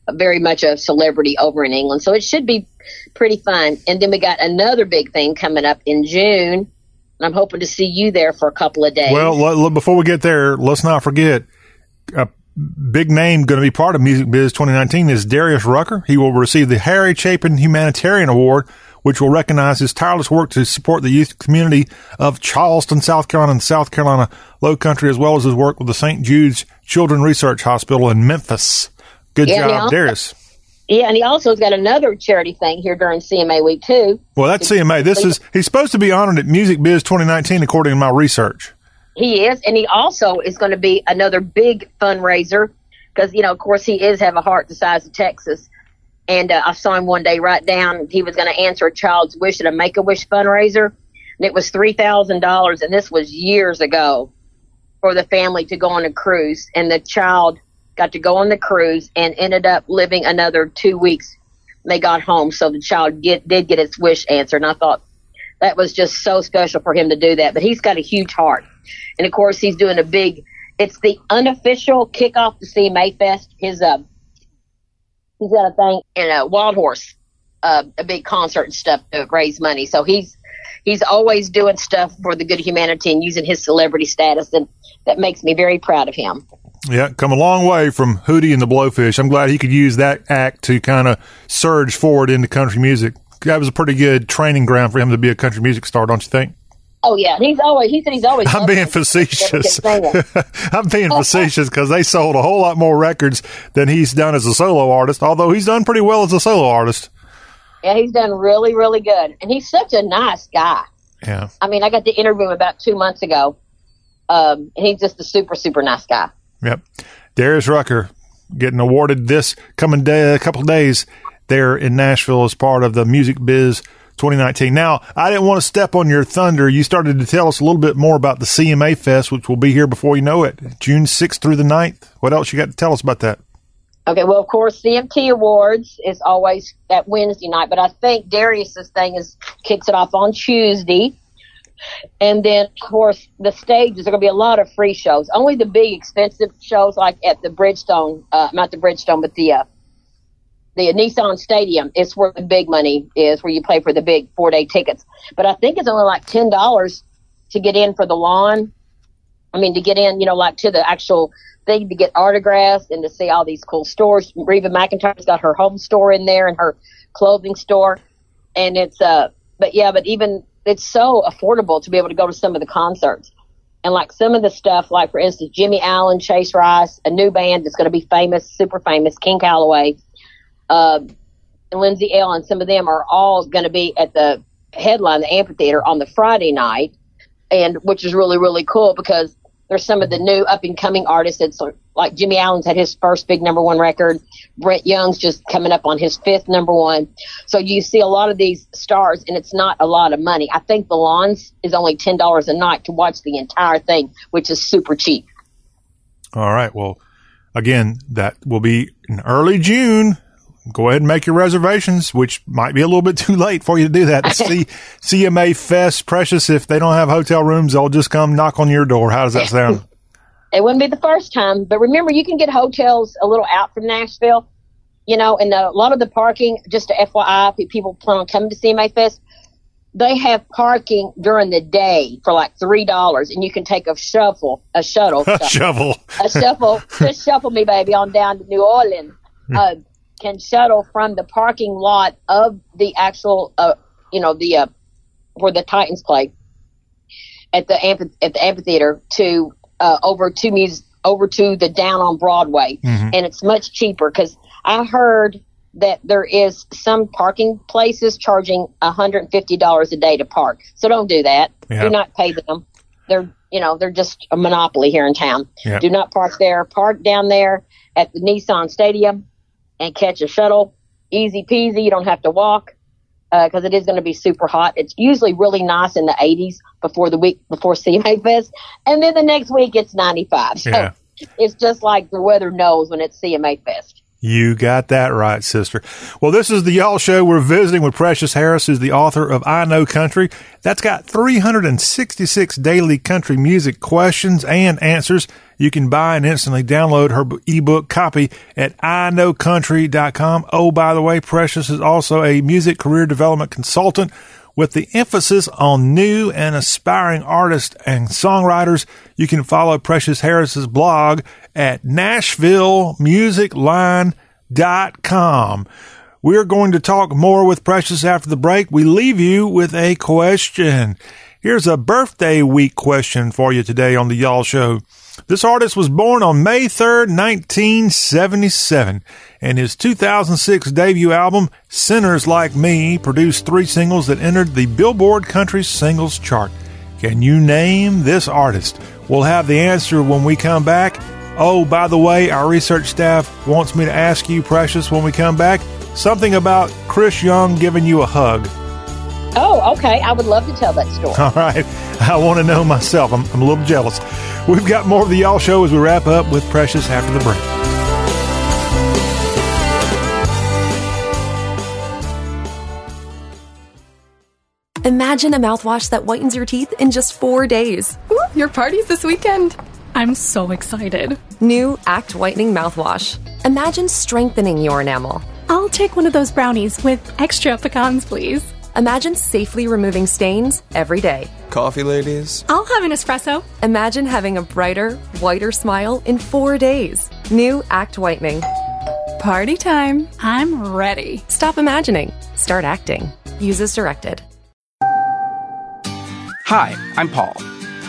a very much a celebrity over in England. So it should be pretty fun. And then we got another big thing coming up in June. And I'm hoping to see you there for a couple of days. Well, l- l- before we get there, let's not forget a big name going to be part of Music Biz 2019 is Darius Rucker. He will receive the Harry Chapin Humanitarian Award, which will recognize his tireless work to support the youth community of Charleston, South Carolina, and South Carolina Low Country, as well as his work with the St. Jude's Children Research Hospital in Memphis. Good Yeah, job, yeah. Darius. yeah, and he also has got another charity thing here during CMA week too. Well, that's CMA. This is he's supposed to be honored at Music Biz 2019, according to my research. He is, and he also is going to be another big fundraiser because you know, of course, he is have a heart the size of Texas. And uh, I saw him one day write down he was going to answer a child's wish at a Make a Wish fundraiser, and it was three thousand dollars, and this was years ago for the family to go on a cruise, and the child got to go on the cruise and ended up living another two weeks. They got home, so the child get, did get its wish answered, and I thought that was just so special for him to do that. But he's got a huge heart, and of course he's doing a big. It's the unofficial kickoff to CMA Mayfest. His uh, he's got a thing in a Wild Horse, uh, a big concert and stuff to raise money. So he's he's always doing stuff for the good of humanity and using his celebrity status, and that makes me very proud of him. Yeah, come a long way from Hootie and the Blowfish. I'm glad he could use that act to kind of surge forward into country music. That was a pretty good training ground for him to be a country music star, don't you think? Oh yeah, he's always he said he's always. I'm being facetious. I'm being facetious because they sold a whole lot more records than he's done as a solo artist, although he's done pretty well as a solo artist. Yeah, he's done really really good, and he's such a nice guy. Yeah. I mean, I got to interview him about two months ago, um, and he's just a super super nice guy. Yep. Darius Rucker getting awarded this coming day, a couple days there in Nashville as part of the Music Biz 2019. Now, I didn't want to step on your thunder. You started to tell us a little bit more about the CMA Fest, which will be here before you know it, June 6th through the 9th. What else you got to tell us about that? Okay, well, of course, CMT Awards is always at Wednesday night, but I think Darius's thing is kicks it off on Tuesday. And then, of course, the stages, are going to be a lot of free shows. Only the big, expensive shows, like at the Bridgestone, uh, not the Bridgestone, but the uh, the Nissan Stadium, is where the big money is, where you pay for the big four day tickets. But I think it's only like ten dollars to get in for the lawn. I mean, to get in, you know, like to the actual thing to get autographs and to see all these cool stores. Reba McEntire's got her home store in there and her clothing store, and it's uh, but yeah, but even it's so affordable to be able to go to some of the concerts. And like some of the stuff, like for instance, Jimmy Allen, Chase Rice, a new band that's going to be famous, super famous, King Calloway, uh, Lindsay Ell, and some of them are all going to be at the headline, the amphitheater, on the Friday night, and which is really really cool because there's some of the new up and coming artists. It's like Jimmy Allen's had his first big number one record. Brett Young's just coming up on his fifth number one. So you see a lot of these stars, and it's not a lot of money. I think the lawns is only ten dollars a night to watch the entire thing, which is super cheap. All right. Well, again, that will be in early June. Go ahead and make your reservations, which might be a little bit too late for you to do that. See CMA Fest, Precious. If they don't have hotel rooms, they'll just come knock on your door. How does that sound? It wouldn't be the first time, but remember, you can get hotels a little out from Nashville, you know, and a lot of the parking, just to FYI, people plan on coming to CMA Fest, they have parking during the day for like three dollars, and you can take a shuffle, a shuttle, Shovel. a shuffle, just shuffle me, baby, on down to New Orleans. Uh, can shuttle from the parking lot of the actual, uh, you know, the uh, where the Titans play at the amphi- at the amphitheater to uh, over to mus- over to the down on Broadway, Mhm. and it's much cheaper because I heard that there is some parking places charging $150 a day to park. So don't do that. Do not pay them. They're, you know, they're just a monopoly here in town. Do not park there. Park down there at the Nissan Stadium and catch a shuttle. Easy peasy. You don't have to walk uh, because it is going to be super hot. It's usually really nice in the 80s before the week before CMA Fest, and then the next week it's 95. So Yeah. it's just like the weather knows when it's CMA Fest. You got that right, sister. Well, this is the Y'all Show. We're visiting with Precious Harris, who's the author of I Know Country. That's got 366 daily country music questions and answers. You can buy and instantly download her ebook copy at iknowcountry.com. Oh, by the way, Precious is also a music career development consultant with the emphasis on new and aspiring artists and songwriters. You can follow Precious Harris's blog at NashvilleMusicLine.com. We're going to talk more with Precious after the break. We leave you with a question. Here's a birthday week question for you today on the Y'all Show. This artist was born on May 3rd, 1977, and his 2006 debut album, Sinners Like Me, produced three singles that entered the Billboard Country Singles Chart. Can you name this artist? We'll have the answer when we come back. Oh, by the way, our research staff wants me to ask you, Precious, when we come back, something about Chris Young giving you a hug. Oh, okay. I would love to tell that story. All right. I want to know myself. I'm, I'm a little jealous. We've got more of the Y'all Show as we wrap up with Precious after the break. Imagine a mouthwash that whitens your teeth in just four days. Ooh, your party's this weekend. I'm so excited. New Act Whitening Mouthwash. Imagine strengthening your enamel. I'll take one of those brownies with extra pecans, please. Imagine safely removing stains every day. Coffee, ladies? I'll have an espresso. Imagine having a brighter, whiter smile in four days. New Act Whitening. Party time. I'm ready. Stop imagining. Start acting. Use as directed. Hi, I'm Paul.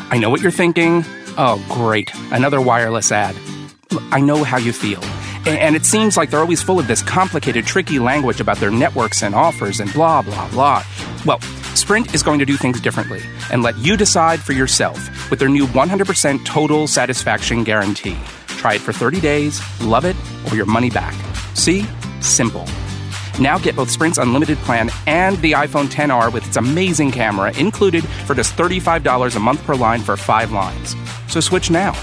I know what you're thinking. Oh, great. Another wireless ad. I know how you feel. And it seems like they're always full of this complicated, tricky language about their networks and offers and blah, blah, blah. Well, Sprint is going to do things differently and let you decide for yourself with their new 100% total satisfaction guarantee. Try it for 30 days, love it, or your money back. See? Simple. Now get both Sprint's unlimited plan and the iPhone 10R with its amazing camera included for just $35 a month per line for five lines. So switch now.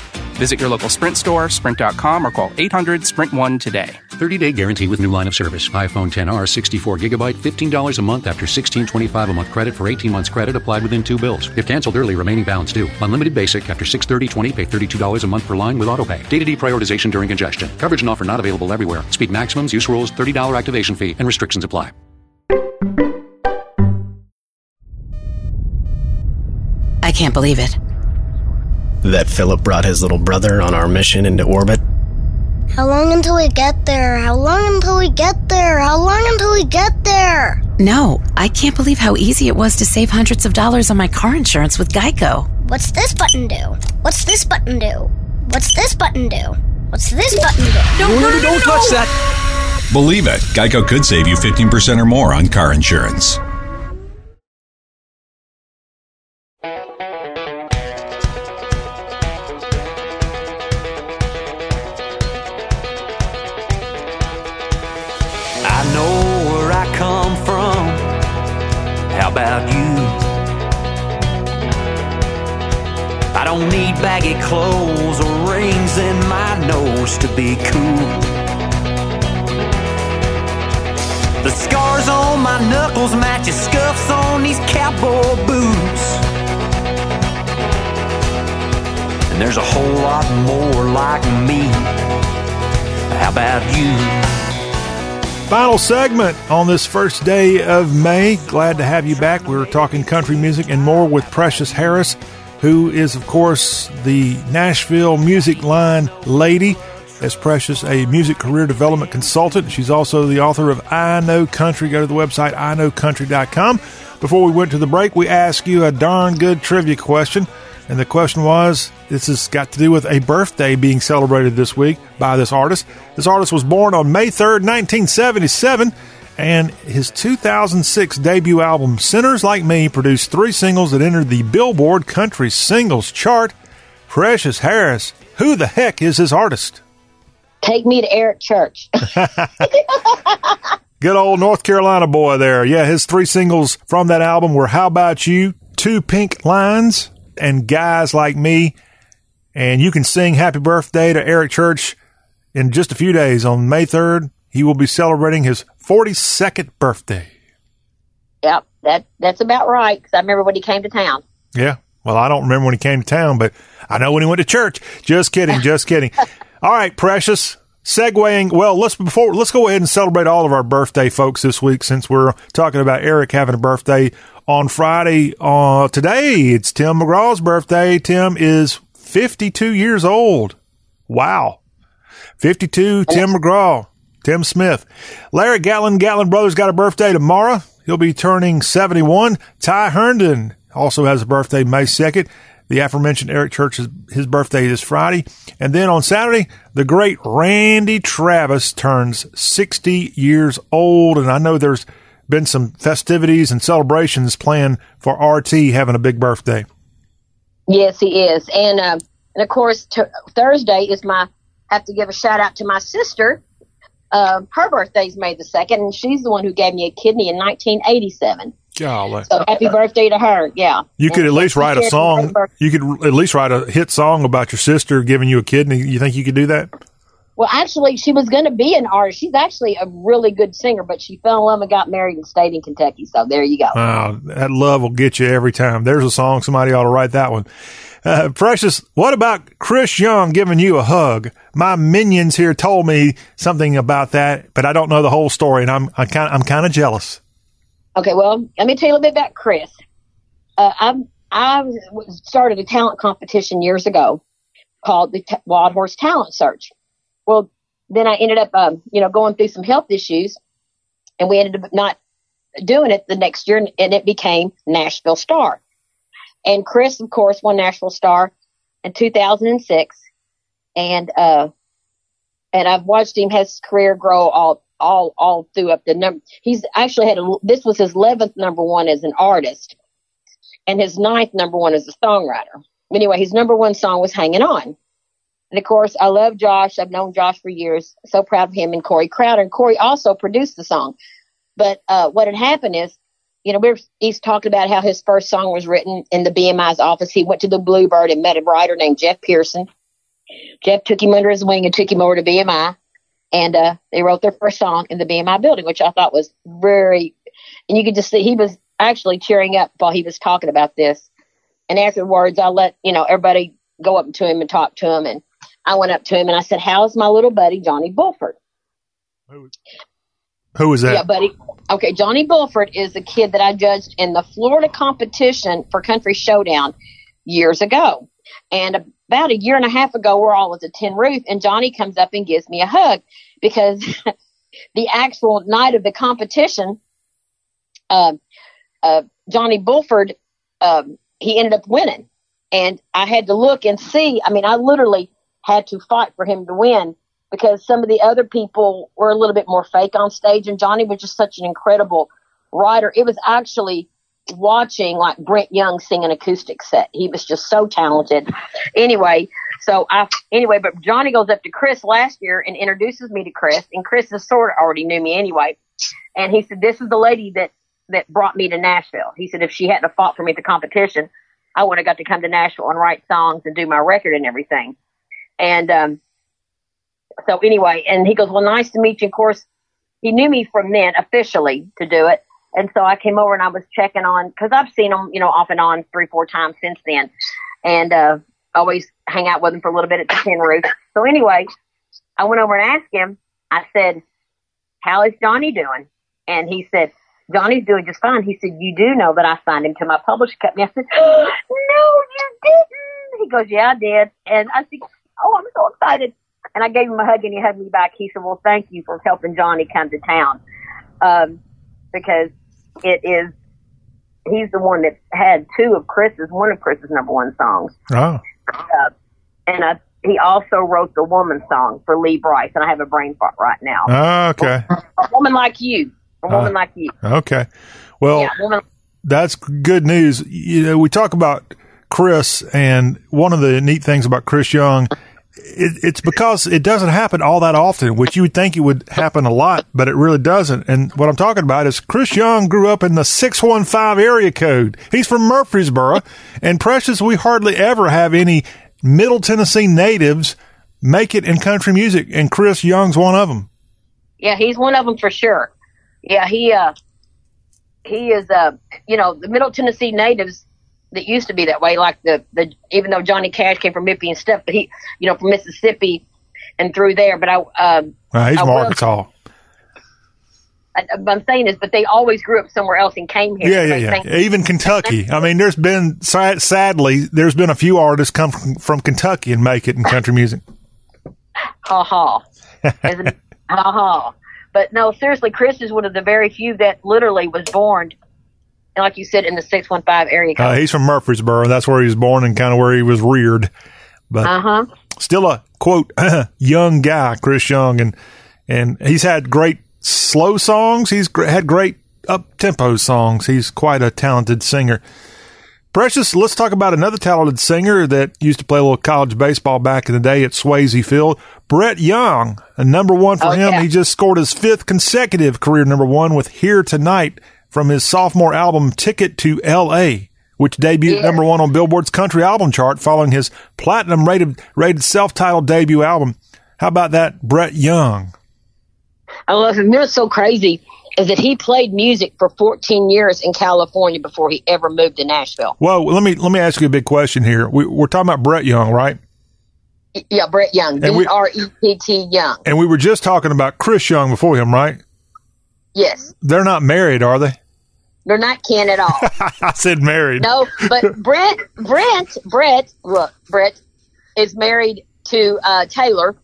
Visit your local Sprint store, sprint.com, or call 800 Sprint 1 today. 30 day guarantee with new line of service. iPhone 10R 64 gigabyte, $15 a month after $16.25 a month credit for 18 months credit applied within two bills. If canceled early, remaining balance due. Unlimited basic after 630 pay $32 a month per line with autopay. Data deprioritization during congestion. Coverage and offer not available everywhere. Speed maximums, use rules, $30 activation fee, and restrictions apply. I can't believe it. That Philip brought his little brother on our mission into orbit. How long until we get there? How long until we get there? How long until we get there? No, I can't believe how easy it was to save hundreds of dollars on my car insurance with Geico. What's this button do? What's this button do? What's this button do? What's this button do? No, no, no, don't touch that. Believe it, Geico could save you 15% or more on car insurance. About you? I don't need baggy clothes or rings in my nose to be cool. The scars on my knuckles match the scuffs on these cowboy boots. And there's a whole lot more like me. How about you? Final segment on this first day of May. Glad to have you back. We were talking country music and more with Precious Harris, who is, of course, the Nashville Music Line lady. As Precious, a music career development consultant. She's also the author of I Know Country. Go to the website iknowcountry.com. Before we went to the break, we asked you a darn good trivia question. And the question was this has got to do with a birthday being celebrated this week by this artist. This artist was born on May 3rd, 1977, and his 2006 debut album, Sinners Like Me, produced three singles that entered the Billboard Country Singles Chart. Precious Harris, who the heck is this artist? Take me to Eric Church. Good old North Carolina boy there. Yeah, his three singles from that album were How About You, Two Pink Lines, and Guys Like Me. And you can sing Happy Birthday to Eric Church in just a few days on May 3rd, he will be celebrating his 42nd birthday. Yep, that that's about right. Because I remember when he came to town. Yeah. Well, I don't remember when he came to town, but I know when he went to church. Just kidding. Just kidding. All right, Precious. Segwaying, well, let's before let's go ahead and celebrate all of our birthday folks this week since we're talking about Eric having a birthday on Friday. Uh, today it's Tim McGraw's birthday. Tim is 52 years old. Wow. 52, Tim McGraw, Tim Smith. Larry Gatlin, Gatlin Brothers got a birthday tomorrow. He'll be turning 71. Ty Herndon also has a birthday May 2nd. The aforementioned Eric Church, his, birthday is Friday. And then on Saturday, the great Randy Travis turns 60 years old. And I know there's been some festivities and celebrations planned for RT having a big birthday. Yes, he is. And, uh, and of course, t- Thursday is my, I have to give a shout out to my sister. Uh, her birthday's May the 2nd, and she's the one who gave me a kidney in 1987. Golly. So happy birthday to her. Yeah. You could at least write a song. You could at least write a hit song about your sister giving you a kidney. You think you could do that? Well, actually, she was going to be an artist. She's actually a really good singer, but she fell in love and got married and stayed in Kentucky. So there you go. Wow, that love will get you every time. There's a song. Somebody ought to write that one. Uh, Precious, what about Chris Young giving you a hug? My minions here told me something about that, but I don't know the whole story, and I'm I kind I'm kind of jealous. Okay, well, let me tell you a little bit about Chris. Uh, I I started a talent competition years ago called the T- Wild Horse Talent Search. Well, then I ended up, um, you know, going through some health issues, and we ended up not doing it the next year, and, it became Nashville Star. And Chris, of course, won Nashville Star in 2006, and uh, and I've watched him his career grow all all all through up the number. He's actually had a, this was his eleventh number one as an artist, and his ninth number one as a songwriter. Anyway, his number one song was "Hanging On," and of course, I love Josh. I've known Josh for years. So proud of him and Corey Crowder. And Corey also produced the song. But uh, what had happened is, you know, we were, he's talking about how his first song was written in the BMI's office. He went to the Bluebird and met a writer named Jeff Pearson. Jeff took him under his wing and took him over to BMI and uh, they wrote their first song in the BMI building, which I thought was very, and you could just see he was actually cheering up while he was talking about this. And afterwards, I let you know everybody go up to him and talk to him, and I went up to him and I said, "How's my little buddy Johnny Bulford?" Who was that? Yeah, buddy. Okay, Johnny Bulford is a kid that I judged in the Florida competition for Country Showdown years ago. And about a year and a half ago, we're all at the Tin Roof, and Johnny comes up and gives me a hug because the actual night of the competition, uh, uh, Johnny Bulford, um, he ended up winning. And I had to look and see. I mean, I literally had to fight for him to win because some of the other people were a little bit more fake on stage, and Johnny was just such an incredible writer. It was actually watching like Brett Young sing an acoustic set. He was just so talented. Anyway, so I anyway, but Johnny goes up to Chris last year and introduces me to Chris, and Chris is sort of already knew me anyway. And he said, "This is the lady that that brought me to Nashville." He said, "If she hadn't fought for me at the competition, I would have got to come to Nashville and write songs and do my record and everything." And um, so anyway, and he goes, "Well, nice to meet you." Of course, he knew me from then officially to do it. And so I came over and I was checking on because I've seen him, you know, off and on three, four times since then, and uh, always hang out with him for a little bit at the tin roof. So anyway, I went over and asked him. I said, "How is Johnny doing?" And he said, "Johnny's doing just fine." He said, "You do know that I signed him to my publishing company?" I said, "No, you didn't." He goes, "Yeah, I did." And I said, "Oh, I'm so excited." And I gave him a hug and he hugged me back. He said, "Well, thank you for helping Johnny come to town." Um, because it is he's the one that had two of Chris's one of Chris's number one songs. Oh. Uh, and I, he also wrote the woman song for Lee Brice. and I have a brain fart right now. Oh, okay. A woman like you, a woman Uh, like you. Okay. Well, yeah, that's good news. You know, we talk about Chris, and one of the neat things about Chris Young, it, it's because it doesn't happen all that often, which you would think it would happen a lot, but it really doesn't. And what I'm talking about is Chris Young grew up in the 615 area code. He's from Murfreesboro, and Precious, we hardly ever have any Middle Tennessee natives make it in country music, and Chris Young's one of them. Yeah, he's one of them for sure. Yeah, he uh, he is uh, you know, the Middle Tennessee natives that used to be that way. Like the the even though Johnny Cash came from Mississippi and stuff, but he you know from Mississippi and through there. But I um, Uh, he's I from Arkansas. I, I'm saying is, but they always grew up somewhere else and came here. Yeah, yeah, yeah. Even Kentucky. I mean, there's been sad, sadly, there's been a few artists come from, from Kentucky and make it in country music. ha ha. Ha ha. But no, seriously, Chris is one of the very few that literally was born, and like you said, in the six one five area code. Uh, he's from Murfreesboro. That's where he was born and kind of where he was reared. But Uh huh. still a quote young guy, Chris Young, and and he's had great slow songs. He's gr- had great up tempo songs. He's quite a talented singer. Precious, let's talk about another talented singer that used to play a little college baseball back in the day at Swayze Field. Brett Young, a number one for Oh, him. yeah. He just scored his fifth consecutive career number one with Here Tonight from his sophomore album Ticket to L.A., which debuted number one on Billboard's country album chart following his platinum rated, rated self-titled debut album. How about that, Brett Young? I love him. You know what's so crazy is that he played music for 14 years in California before he ever moved to Nashville. Well, let me let me ask you a big question here. We, we're talking about Brett Young, right? Yeah, Brett Young, B R E T T Young. And we were just talking about Chris Young before him, right? Yes, They're not married, are they? They're not kin at all. I said married. No, but Brent, Brent, Brett, look, Brett is married to uh, Taylor,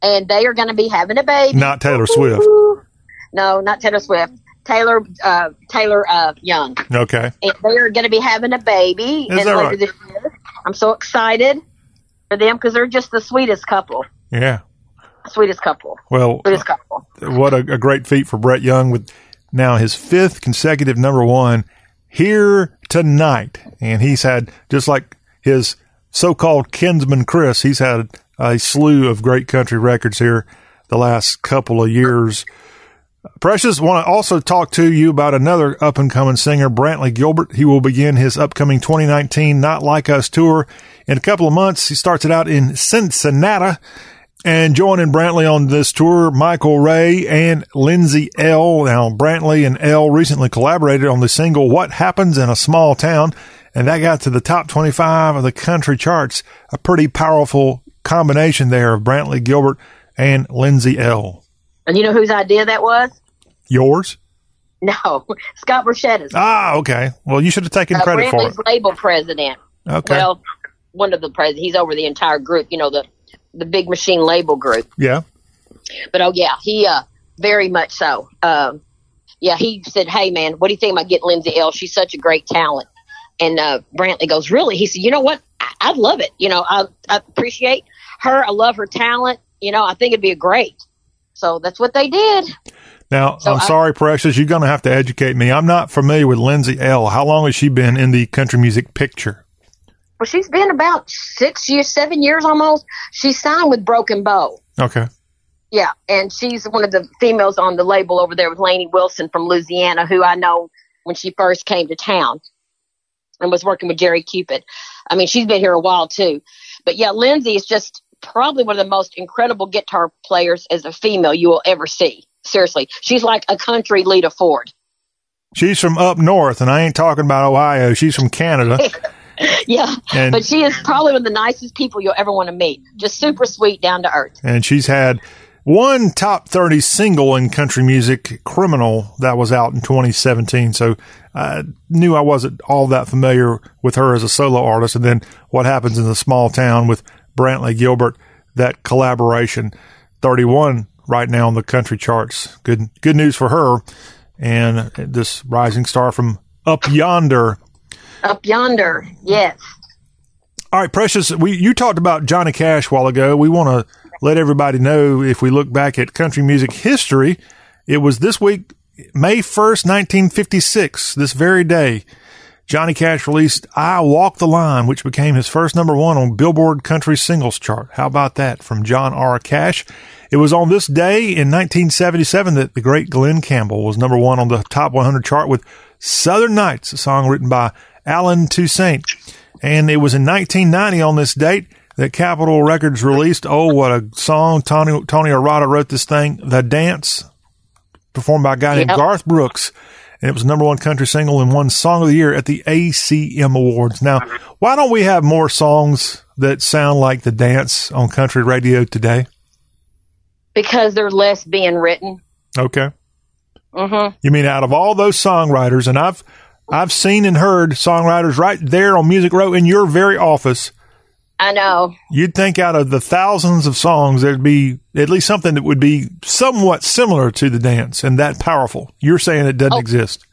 and they are going to be having a baby. Not Taylor Swift. No, not Taylor Swift. Taylor, uh, Taylor uh, Young, Okay. and they are going to be having a baby. Is later right? this year. I'm so excited for them because they're just the sweetest couple. Yeah. Sweetest couple. Well, Sweetest couple. what a, a great feat for Brett Young with now his fifth consecutive number one here tonight. And he's had, just like his so called kinsman Chris, he's had a slew of great country records here the last couple of years. Precious, want to also talk to you about another up and coming singer, Brantley Gilbert. He will begin his upcoming 2019 Not Like Us tour in a couple of months. He starts it out in Cincinnati. And joining Brantley on this tour, Michael Ray and Lindsay Ell. Now, Brantley and Ell recently collaborated on the single What Happens in a Small Town, and that got to the top 25 of the country charts. A pretty powerful combination there of Brantley Gilbert and Lindsay Ell. And you know whose idea that was? Yours? No, Scott Borchetta's. Ah, okay. Well, you should have taken uh, credit for it. Brantley's label president. Okay. Well, one of the presidents. He's over the entire group. You know the the big machine label group. Yeah. But oh yeah, he uh very much so. Um, yeah, he said, "Hey man, what do you think about getting Lindsay Ell? She's such a great talent." And uh, Brantley goes, "Really?" He said, "You know what? I- I'd love it. You know, I, I appreciate her. I love her talent. You know, I think it'd be a great." So that's what they did. Now, So I'm I- sorry, Precious. You're going to have to educate me. I'm not familiar with Lindsay Ell. How long has she been in the country music picture? Well, she's been about six years, seven years almost. She signed with Broken Bow. Okay. Yeah, and she's one of the females on the label over there with Lainey Wilson from Louisiana, who I know when she first came to town and was working with Jerry Cupit. I mean, she's been here a while too. But yeah, Lindsay is just probably one of the most incredible guitar players as a female you will ever see. Seriously, she's like a country Lita Ford. She's from up north, and I ain't talking about Ohio. She's from Canada. yeah, And- but she is probably one of the nicest people you'll ever want to meet. Just super sweet, down to earth. and she's had one top 30 single in country music, Criminal, that was out in 2017. So I knew I wasn't all that familiar with her as a solo artist. And then what happens in the small town with Brantley Gilbert, that collaboration, 31 right now on the country charts. Good, good news for her. And this rising star from up yonder. Up yonder, yes. All right, Precious, we you talked about Johnny Cash a while ago. We want to let everybody know if we look back at country music history, it was this week, May 1st, 1956, this very day, Johnny Cash released I Walk the Line, which became his first number one on Billboard Country Singles Chart. How about that from John R. Cash? It was on this day in 1977 that the great Glen Campbell was number one on the top 100 chart with Southern Nights, a song written by Allen Toussaint. And it was in 1990 on this date that Capitol Records released. Oh, what a song! Tony Tony Arata wrote this thing, "The Dance," performed by a guy named Garth Brooks, and it was number one country single and won Song of the Year at the ACM Awards. Now, why don't we have more songs that sound like "The Dance" on country radio today? because they're less being written. Okay. Mm-hmm. You mean out of all those songwriters, and I've I've seen and heard songwriters right there on Music Row in your very office. I know. You'd think out of the thousands of songs, there'd be at least something that would be somewhat similar to the dance and that powerful. You're saying it doesn't exist.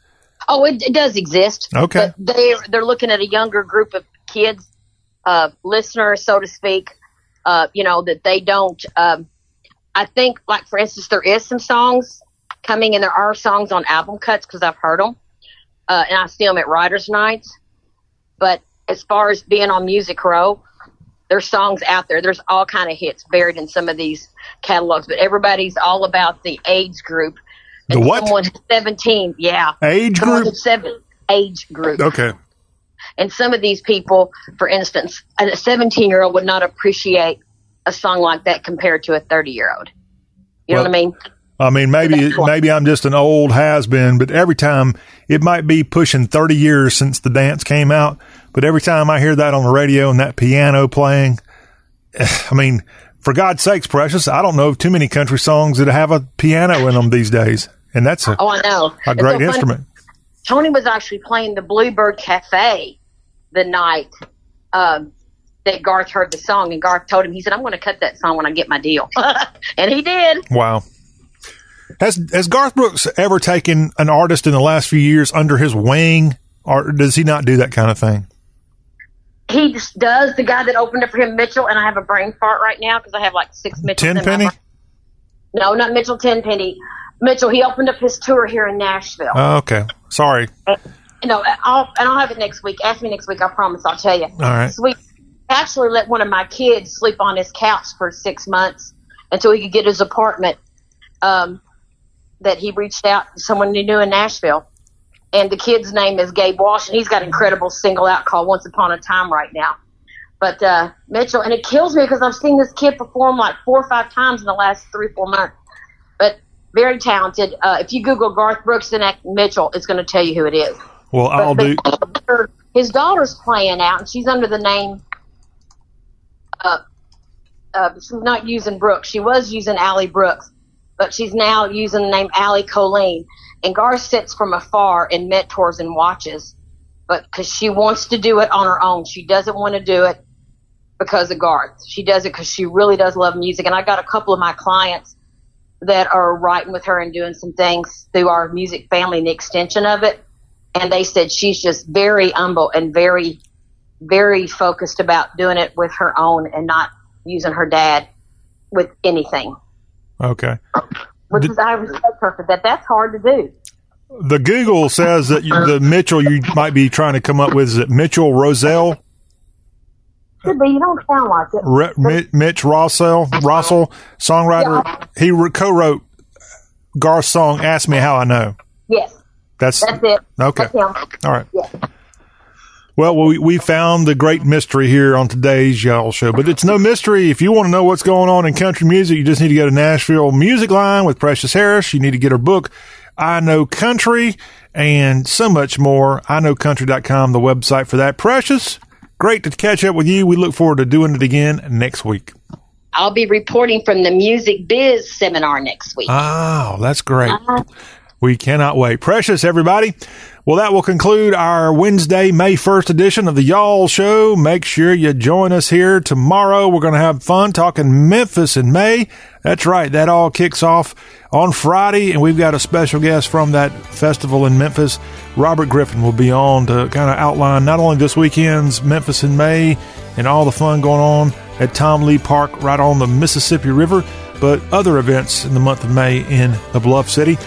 Oh, it, it does exist. Okay. But they they're looking at a younger group of kids, uh, listeners, so to speak. Uh, you know that they don't. Um, I think, like for instance, there is some songs coming, and there are songs on album cuts because I've heard them, uh, and I see them at writers' nights. But as far as being on Music Row, there's songs out there. There's all kind of hits buried in some of these catalogs, but everybody's all about the age group. The And what? Someone 17, yeah. Age Someone group? Seven, age group. Okay. And some of these people, for instance, a 17 year old would not appreciate a song like that compared to a 30 year old. You know what I mean? I mean, maybe maybe I'm just an old has been, but every time it might be pushing 30 years since the dance came out. But every time I hear that on the radio and that piano playing, I mean, for God's sakes, precious, I don't know of too many country songs that have a piano in them these days, and that's a, Oh, I know. a great so instrument. Tony was actually playing the Bluebird Cafe the night um, that Garth heard the song, and Garth told him, he said, I'm going to cut that song when I get my deal. and he did. Wow. Has has Garth Brooks ever taken an artist in the last few years under his wing, or does he not do that kind of thing? He does. The guy that opened up for him, Mitchell, and I have a brain fart right now because I have like six Mitchell. Tenpenny? No, not Mitchell Tenpenny. Mitchell, he opened up his tour here in Nashville. Oh, okay. Sorry. No, I'll and I'll have it next week. Ask me next week. I promise. I'll tell you. All right. So we actually let one of my kids sleep on his couch for six months until he could get his apartment. Um, that he reached out to someone he knew in Nashville, and the kid's name is Gabe Walsh, and he's got an incredible single out called "Once Upon a Time" right now. But uh, Mitchell, and it kills me because I've seen this kid perform like four or five times in the last three four months. But very talented. Uh, if you Google Garth Brooks and Mitchell, it's going to tell you who it is Well, I'll do. her, his daughter's playing out, and she's under the name. Uh, uh, she's not using Brooks. She was using Allie Brooks, but she's now using the name Allie Colleen. And Gar sits from afar and mentors and watches, but because she wants to do it on her own, she doesn't want to do it because of Garth. She does it because she really does love music. And I got a couple of my clients that are writing with her and doing some things through our music family and the extension of it and they said she's just very humble and very very focused about doing it with her own and not using her dad with anything Okay. which is i respect her for that that's hard to do The Google says that you, the Mitchell you might be trying to come up with is it Mitchell Rossell, could be you don't sound like it Re, Mi- Mitch Rossell, Rossell, songwriter. He re- co-wrote Garth's song "Ask Me How I Know." yes That's that's it okay. that's All right. yeah Well, we, we found the great mystery here on today's Y'all Show, but it's no mystery. If you want to know what's going on in country music, you just need to go to Nashville Music Line with Precious Harris. You need to get her book, I Know Country, and so much more. I know country.com, the website for that. Precious, great to catch up with you. We look forward to doing it again next week. i'll be reporting from the music biz seminar next week Oh, that's great. Uh-huh. We cannot wait. Precious, everybody. Well, that will conclude our Wednesday, May 1st edition of the Y'all Show. Make sure you join us here tomorrow. We're going to have fun talking Memphis in May. That's right. That all kicks off on Friday, and we've got a special guest from that festival in Memphis. Robert Griffin will be on to kind of outline not only this weekend's Memphis in May and all the fun going on at Tom Lee Park right on the Mississippi River, but other events in the month of May in the Bluff City.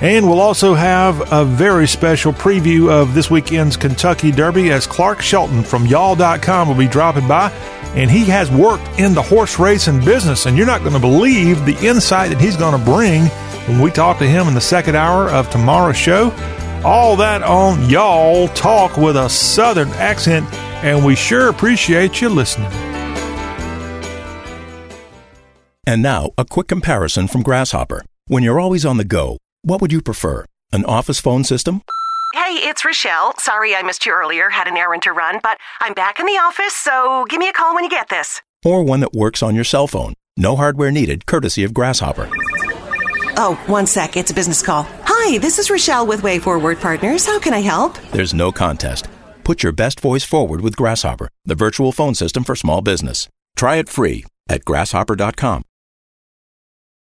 And we'll also have a very special preview of this weekend's Kentucky Derby as Clark Shelton from y'all.com will be dropping by. And he has worked in the horse racing business. And you're not going to believe the insight that he's going to bring when we talk to him in the second hour of tomorrow's show. All that on Y'all Talk with a Southern accent. And we sure appreciate you listening. And now, a quick comparison from Grasshopper. When you're always on the go, what would you prefer? An office phone system? Hey, it's Rochelle. Sorry I missed you earlier. Had an errand to run, but I'm back in the office, so give me a call when you get this. Or one that works on your cell phone? No hardware needed, courtesy of Grasshopper. Oh, one sec. It's a business call. Hi, this is Rochelle with Way Forward Partners. How can I help? There's no contest. Put your best voice forward with Grasshopper, the virtual phone system for small business. Try it free at grasshopper.com.